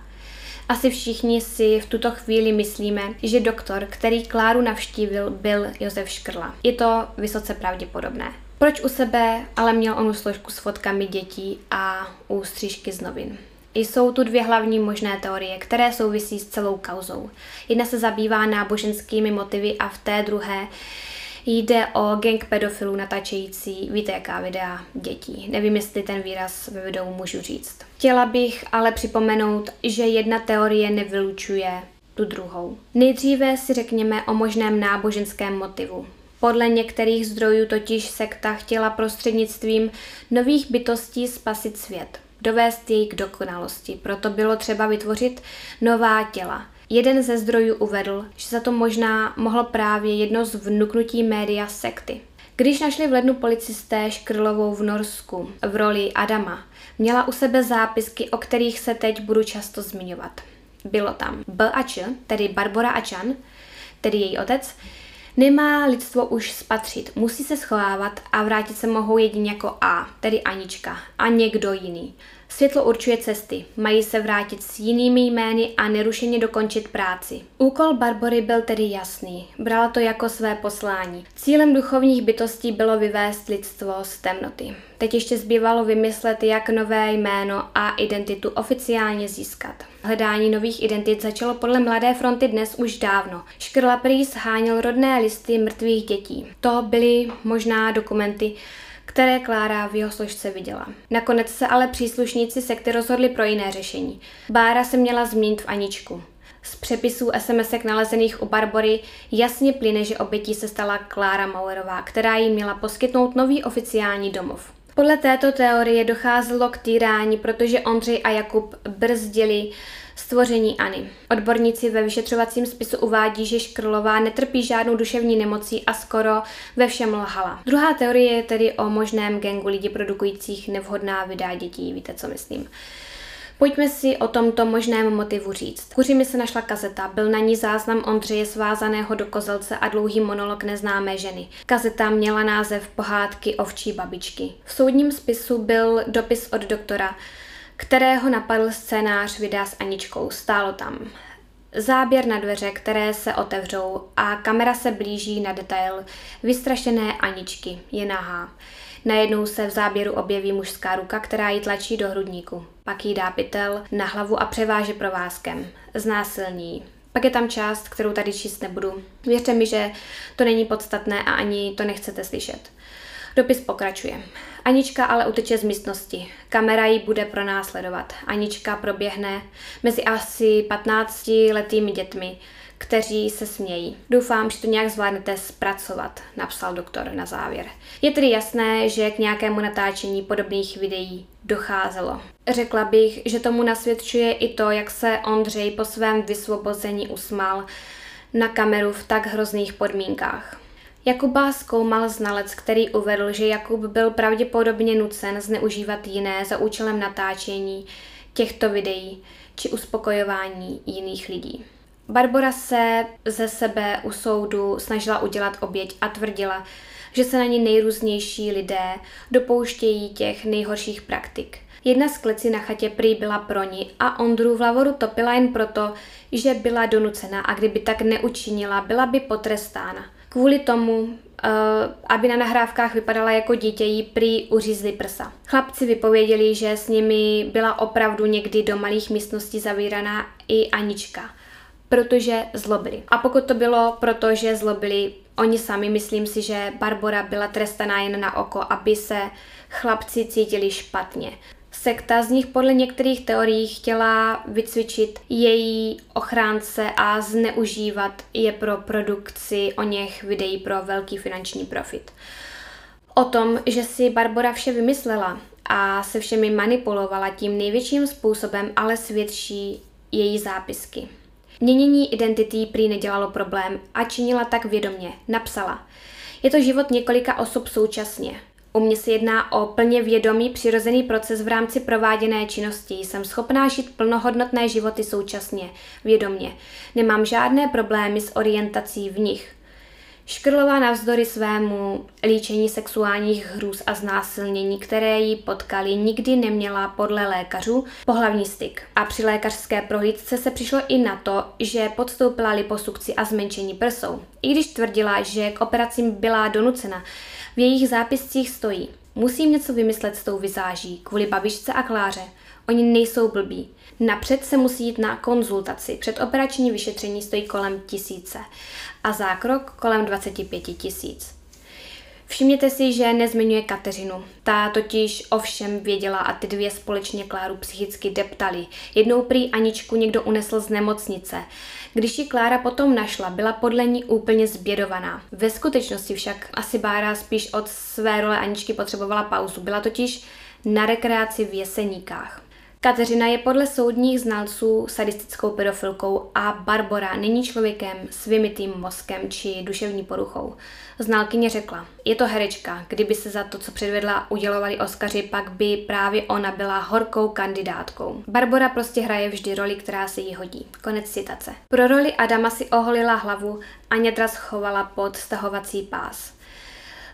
Asi všichni si v tuto chvíli myslíme, že doktor, který Kláru navštívil, byl Josef Škrla. Je to vysoce pravděpodobné. Proč u sebe ale měl onu složku s fotkami dětí a ústřížky z novin? Jsou tu dvě hlavní možné teorie, které souvisí s celou kauzou. Jedna se zabývá náboženskými motivy a v té druhé jde o gang pedofilů natáčející, víte jaká videa, dětí. Nevím, jestli ten výraz ve videu můžu říct. Chtěla bych ale připomenout, že jedna teorie nevylučuje tu druhou. Nejdříve si řekněme o možném náboženském motivu. Podle některých zdrojů totiž sekta chtěla prostřednictvím nových bytostí spasit svět, dovést jej k dokonalosti. Proto bylo třeba vytvořit nová těla. Jeden ze zdrojů uvedl, že za to možná mohlo právě jedno z vnuknutí média sekty. Když našli v lednu policisté Škrlovou v Norsku v roli Adama, měla u sebe zápisky, o kterých se teď budu často zmiňovat. Bylo tam B a Č, tedy Barbara Ačan, tedy její otec, Nemá lidstvo už spatřit, musí se schovávat a vrátit se mohou jedině jako A, tedy Anička, a někdo jiný. Světlo určuje cesty, mají se vrátit s jinými jmény a nerušeně dokončit práci. Úkol Barbory byl tedy jasný, brala to jako své poslání. Cílem duchovních bytostí bylo vyvést lidstvo z temnoty. Teď ještě zbývalo vymyslet, jak nové jméno a identitu oficiálně získat. Hledání nových identit začalo podle Mladé fronty dnes už dávno. Škrla prý sháněl rodné listy mrtvých dětí. To byly možná dokumenty, které Klára v jeho složce viděla. Nakonec se ale příslušníci sekty rozhodli pro jiné řešení. Bára se měla změnit v Aničku. Z přepisů sms nalezených u Barbory jasně plyne, že obětí se stala Klára Mauerová, která jí měla poskytnout nový oficiální domov. Podle této teorie docházelo k týrání, protože Ondřej a Jakub brzdili stvoření Ani. Odborníci ve vyšetřovacím spisu uvádí, že Škrlová netrpí žádnou duševní nemocí a skoro ve všem lhala. Druhá teorie je tedy o možném gengu lidí produkujících nevhodná videa dětí. Víte, co myslím? Pojďme si o tomto možném motivu říct. Kuři mi se našla kazeta, byl na ní záznam Ondřeje svázaného do kozelce a dlouhý monolog neznámé ženy. Kazeta měla název Pohádky ovčí babičky. V soudním spisu byl dopis od doktora, kterého napadl scénář videa s Aničkou. Stálo tam záběr na dveře, které se otevřou a kamera se blíží na detail vystrašené Aničky. Je nahá. Najednou se v záběru objeví mužská ruka, která ji tlačí do hrudníku. Pak jí dá pytel na hlavu a převáže provázkem. Znásilní. Pak je tam část, kterou tady číst nebudu. Věřte mi, že to není podstatné a ani to nechcete slyšet. Dopis pokračuje. Anička ale uteče z místnosti. Kamera ji bude pronásledovat. Anička proběhne mezi asi 15 letými dětmi, kteří se smějí. Doufám, že to nějak zvládnete zpracovat, napsal doktor na závěr. Je tedy jasné, že k nějakému natáčení podobných videí docházelo. Řekla bych, že tomu nasvědčuje i to, jak se Ondřej po svém vysvobození usmál na kameru v tak hrozných podmínkách. Jakuba zkoumal znalec, který uvedl, že Jakub byl pravděpodobně nucen zneužívat jiné za účelem natáčení těchto videí či uspokojování jiných lidí. Barbara se ze sebe u soudu snažila udělat oběť a tvrdila, že se na ní nejrůznější lidé dopouštějí těch nejhorších praktik. Jedna z kleci na chatě prý byla pro ní a Ondru v lavoru topila jen proto, že byla donucena a kdyby tak neučinila, byla by potrestána. Kvůli tomu, eh, aby na nahrávkách vypadala jako dítě, jí prý uřízli prsa. Chlapci vypověděli, že s nimi byla opravdu někdy do malých místností zavíraná i Anička, protože zlobili. A pokud to bylo proto, že zlobili oni sami, myslím si, že Barbara byla trestaná jen na oko, aby se chlapci cítili špatně. Sekta z nich podle některých teorií chtěla vycvičit její ochránce a zneužívat je pro produkci o něch videí pro velký finanční profit. O tom, že si Barbara vše vymyslela a se všemi manipulovala tím největším způsobem, ale svědčí její zápisky. Měnění identity prý nedělalo problém a činila tak vědomně. Napsala. Je to život několika osob současně. U mě se jedná o plně vědomý přirozený proces v rámci prováděné činnosti. Jsem schopná žít plnohodnotné životy současně, vědomně. Nemám žádné problémy s orientací v nich. Škrlová navzdory svému líčení sexuálních hrůz a znásilnění, které jí potkali, nikdy neměla podle lékařů pohlavní styk. A při lékařské prohlídce se přišlo i na to, že podstoupila liposukci a zmenšení prsou. I když tvrdila, že k operacím byla donucena, v jejich zápiscích stojí. Musím něco vymyslet s tou vizáží, kvůli babičce a Kláře. Oni nejsou blbí. Napřed se musí jít na konzultaci. Předoperační vyšetření stojí kolem tisíce a zákrok kolem 25 tisíc. Všimněte si, že nezmiňuje Kateřinu. Ta totiž ovšem věděla a ty dvě společně Kláru psychicky deptali. Jednou prý Aničku někdo unesl z nemocnice. Když ji Klára potom našla, byla podle ní úplně zbědovaná. Ve skutečnosti však asi Bára spíš od své role Aničky potřebovala pauzu. Byla totiž na rekreaci v Jeseníkách. Kateřina je podle soudních znalců sadistickou pedofilkou a Barbora není člověkem s vymitým mozkem či duševní poruchou. Znalkyně řekla, je to herečka, kdyby se za to, co předvedla, udělovali Oscaři, pak by právě ona byla horkou kandidátkou. Barbora prostě hraje vždy roli, která se jí hodí. Konec citace. Pro roli Adama si oholila hlavu a Nědra schovala pod stahovací pás.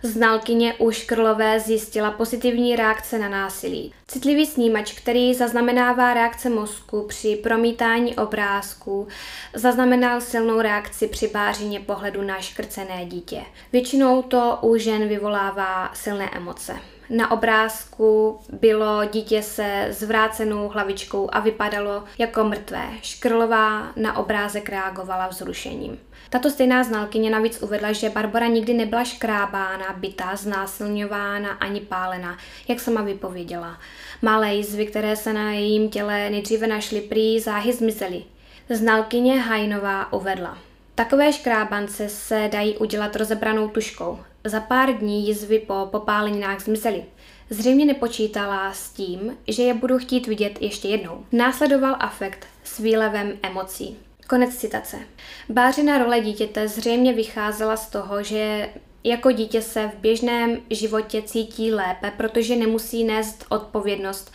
Znalkyně u Škrlové zjistila pozitivní reakce na násilí. Citlivý snímač, který zaznamenává reakce mozku při promítání obrázků, zaznamenal silnou reakci při bářině pohledu na škrcené dítě. Většinou to u žen vyvolává silné emoce. Na obrázku bylo dítě se zvrácenou hlavičkou a vypadalo jako mrtvé. Škrlová na obrázek reagovala vzrušením. Tato stejná znalkyně navíc uvedla, že Barbara nikdy nebyla škrábána, bytá, znásilňována ani pálena, jak sama vypověděla. Malé jizvy, které se na jejím těle nejdříve našly, prý záhy zmizely. Znalkyně Hajnová uvedla. Takové škrábance se dají udělat rozebranou tuškou. Za pár dní jizvy po popáleninách zmizely. Zřejmě nepočítala s tím, že je budu chtít vidět ještě jednou. Následoval afekt s výlevem emocí. Konec citace. Bářina role dítěte zřejmě vycházela z toho, že jako dítě se v běžném životě cítí lépe, protože nemusí nést odpovědnost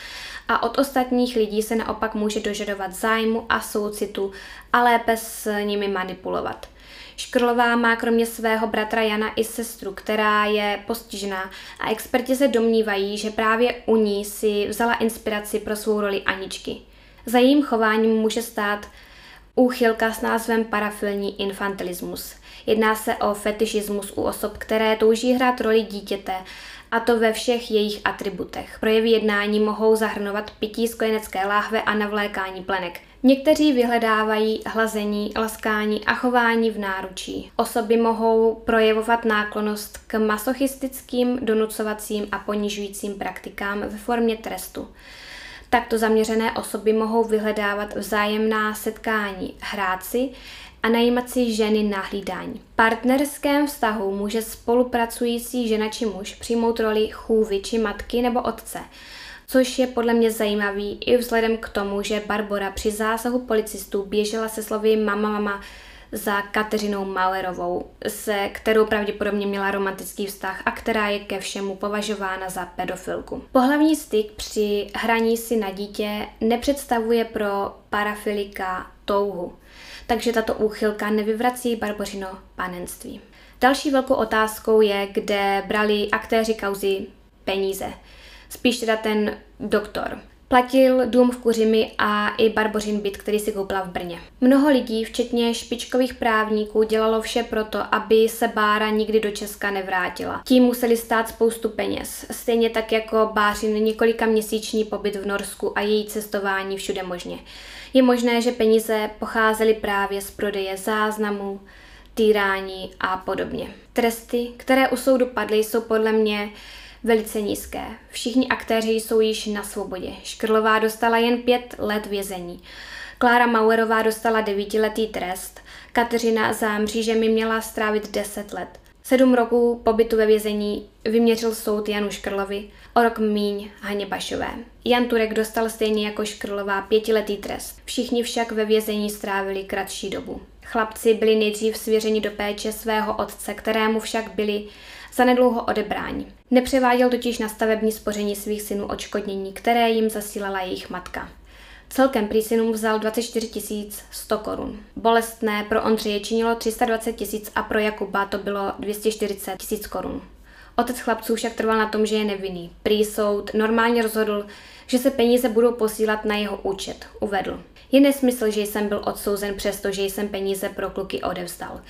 a od ostatních lidí se naopak může dožadovat zájmu a soucitu a lépe s nimi manipulovat. Škrlová má kromě svého bratra Jana i sestru, která je postižená a experti se domnívají, že právě u ní si vzala inspiraci pro svou roli Aničky. Za jejím chováním může stát úchylka s názvem parafilní infantilismus. Jedná se o fetišismus u osob, které touží hrát roli dítěte a to ve všech jejich atributech. Projevy jednání mohou zahrnovat pití z kojenecké láhve a navlékání plenek. Někteří vyhledávají hlazení, laskání a chování v náručí. Osoby mohou projevovat náklonost k masochistickým, donucovacím a ponižujícím praktikám ve formě trestu. Takto zaměřené osoby mohou vyhledávat vzájemná setkání, hrát si a najímat si ženy na hlídání. V partnerském vztahu může spolupracující žena či muž přijmout roli chůvy či matky nebo otce, což je podle mě zajímavý i vzhledem k tomu, že Barbara při zásahu policistů běžela se slovy mama, mama za Kateřinou Mauerovou, se kterou pravděpodobně měla romantický vztah a která je ke všemu považována za pedofilku. Pohlavní styk při hraní si na dítě nepředstavuje pro parafilika touhu takže tato úchylka nevyvrací Barbořino panenství. Další velkou otázkou je, kde brali aktéři kauzy peníze. Spíš teda ten doktor. Platil dům v Kuřimi a i Barbořin byt, který si koupila v Brně. Mnoho lidí, včetně špičkových právníků, dělalo vše proto, aby se Bára nikdy do Česka nevrátila. Tím museli stát spoustu peněz, stejně tak jako Bářin několika měsíční pobyt v Norsku a její cestování všude možně. Je možné, že peníze pocházely právě z prodeje záznamů, týrání a podobně. Tresty, které u soudu padly, jsou podle mě velice nízké. Všichni aktéři jsou již na svobodě. Škrlová dostala jen pět let vězení. Klára Mauerová dostala devítiletý trest. Kateřina za mřížemi měla strávit deset let. Sedm roků pobytu ve vězení vyměřil soud Janu Škrlovi, o rok míň Haně Bašové. Jan Turek dostal stejně jako Škrlová pětiletý trest. Všichni však ve vězení strávili kratší dobu. Chlapci byli nejdřív svěřeni do péče svého otce, kterému však byli zanedlouho odebráni. Nepřeváděl totiž na stavební spoření svých synů odškodnění, které jim zasílala jejich matka. Celkem prý synům vzal 24 100 korun. Bolestné pro Ondřeje činilo 320 tisíc a pro Jakuba to bylo 240 tisíc korun. Otec chlapců však trval na tom, že je nevinný. Prý soud normálně rozhodl, že se peníze budou posílat na jeho účet, uvedl. Je nesmysl, že jsem byl odsouzen přesto, že jsem peníze pro kluky odevzdal.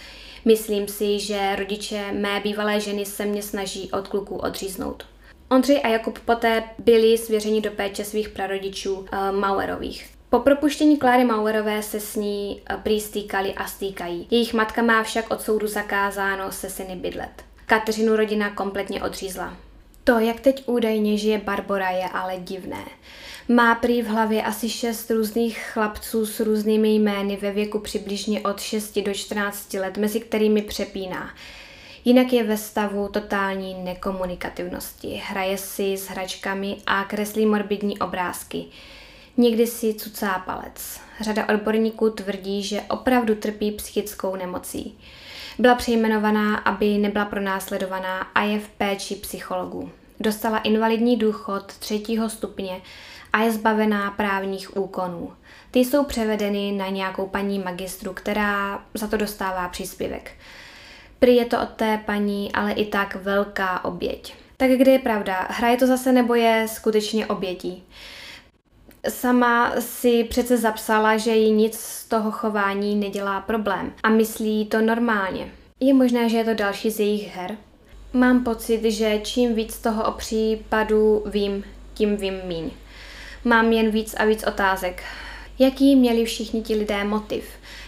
Myslím si, že rodiče mé bývalé ženy se mě snaží od kluků odříznout. Ondřej a Jakub poté byli svěřeni do péče svých prarodičů uh, Mauerových. Po propuštění Kláry Mauerové se s ní uh, prý stýkali a stýkají. Jejich matka má však od soudu zakázáno se syny bydlet. Kateřinu rodina kompletně odřízla. To, jak teď údajně žije Barbora, je ale divné. Má prý v hlavě asi šest různých chlapců s různými jmény ve věku přibližně od 6 do 14 let, mezi kterými přepíná. Jinak je ve stavu totální nekomunikativnosti. Hraje si s hračkami a kreslí morbidní obrázky. Někdy si cucá palec. Řada odborníků tvrdí, že opravdu trpí psychickou nemocí. Byla přejmenovaná, aby nebyla pronásledovaná a je v péči psychologů. Dostala invalidní důchod třetího stupně a je zbavená právních úkonů. Ty jsou převedeny na nějakou paní magistru, která za to dostává příspěvek. Prý je to od té paní, ale i tak velká oběť. Tak kde je pravda? Hraje to zase nebo je skutečně obětí? Sama si přece zapsala, že jí nic z toho chování nedělá problém a myslí to normálně. Je možné, že je to další z jejich her? Mám pocit, že čím víc toho o případu vím, tím vím míň. Mám jen víc a víc otázek. Jaký měli všichni ti lidé motiv?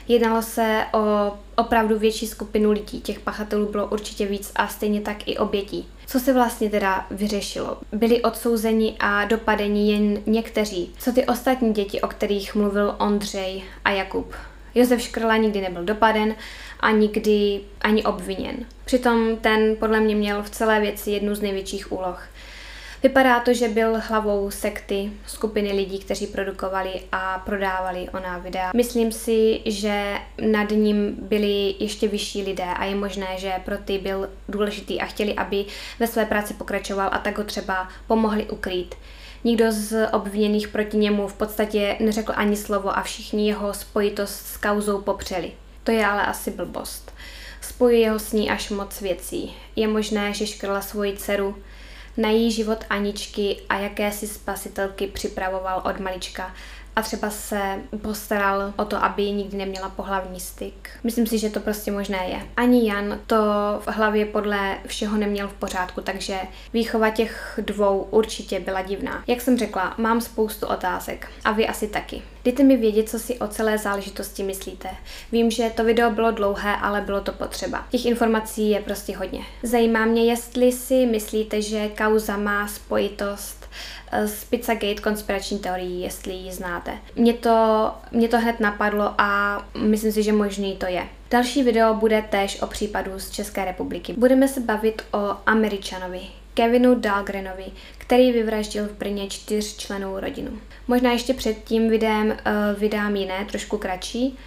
Jednalo se o opravdu větší skupinu lidí, těch pachatelů bylo určitě víc a stejně tak i obětí. Co se vlastně teda vyřešilo? Byli odsouzeni a dopadeni jen někteří. Co ty ostatní děti, o kterých mluvil Ondřej a Jakub? Josef Škrla nikdy nebyl dopaden a nikdy ani obviněn. Přitom ten podle mě měl v celé věci jednu z největších úloh. Vypadá to, že byl hlavou sekty skupiny lidí, kteří produkovali a prodávali ona videa. Myslím si, že nad ním byli ještě vyšší lidé a je možné, že pro ty byl důležitý a chtěli, aby ve své práci pokračoval a tak ho třeba pomohli ukrýt. Nikdo z obviněných proti němu v podstatě neřekl ani slovo a všichni jeho spojitost s kauzou popřeli. To je ale asi blbost. Spojuje ho s ní až moc věcí. Je možné, že škrla svoji dceru, na její život Aničky a jakési spasitelky připravoval od malička a třeba se postaral o to, aby nikdy neměla pohlavní styk. Myslím si, že to prostě možné je. Ani Jan to v hlavě podle všeho neměl v pořádku, takže výchova těch dvou určitě byla divná. Jak jsem řekla, mám spoustu otázek a vy asi taky. Dejte mi vědět, co si o celé záležitosti myslíte. Vím, že to video bylo dlouhé, ale bylo to potřeba. Těch informací je prostě hodně. Zajímá mě, jestli si myslíte, že kauza má spojitost z Pizzagate konspirační teorií, jestli ji znáte. Mě to, mě to hned napadlo a myslím si, že možný to je. Další video bude též o případu z České republiky. Budeme se bavit o Američanovi, Kevinu Dahlgrenovi, který vyvraždil v Brně čtyřčlenou rodinu. Možná ještě před tím videem uh, vydám jiné, trošku kratší.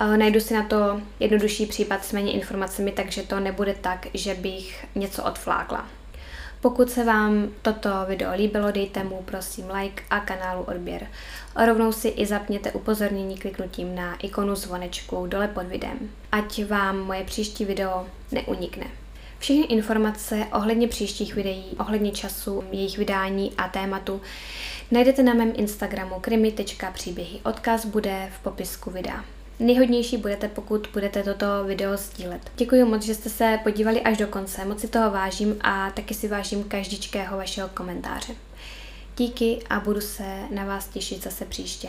Uh, najdu si na to jednodušší případ s méně informacemi, takže to nebude tak, že bych něco odflákla. Pokud se vám toto video líbilo, dejte mu prosím like a kanálu odběr. Rovnou si i zapněte upozornění kliknutím na ikonu zvonečku dole pod videem, ať vám moje příští video neunikne. Všechny informace ohledně příštích videí, ohledně času, jejich vydání a tématu najdete na mém Instagramu krimi.příběhy. Odkaz bude v popisku videa. Nejhodnější budete, pokud budete toto video sdílet. Děkuji moc, že jste se podívali až do konce, moc si toho vážím a taky si vážím každičkého vašeho komentáře. Díky a budu se na vás těšit zase příště.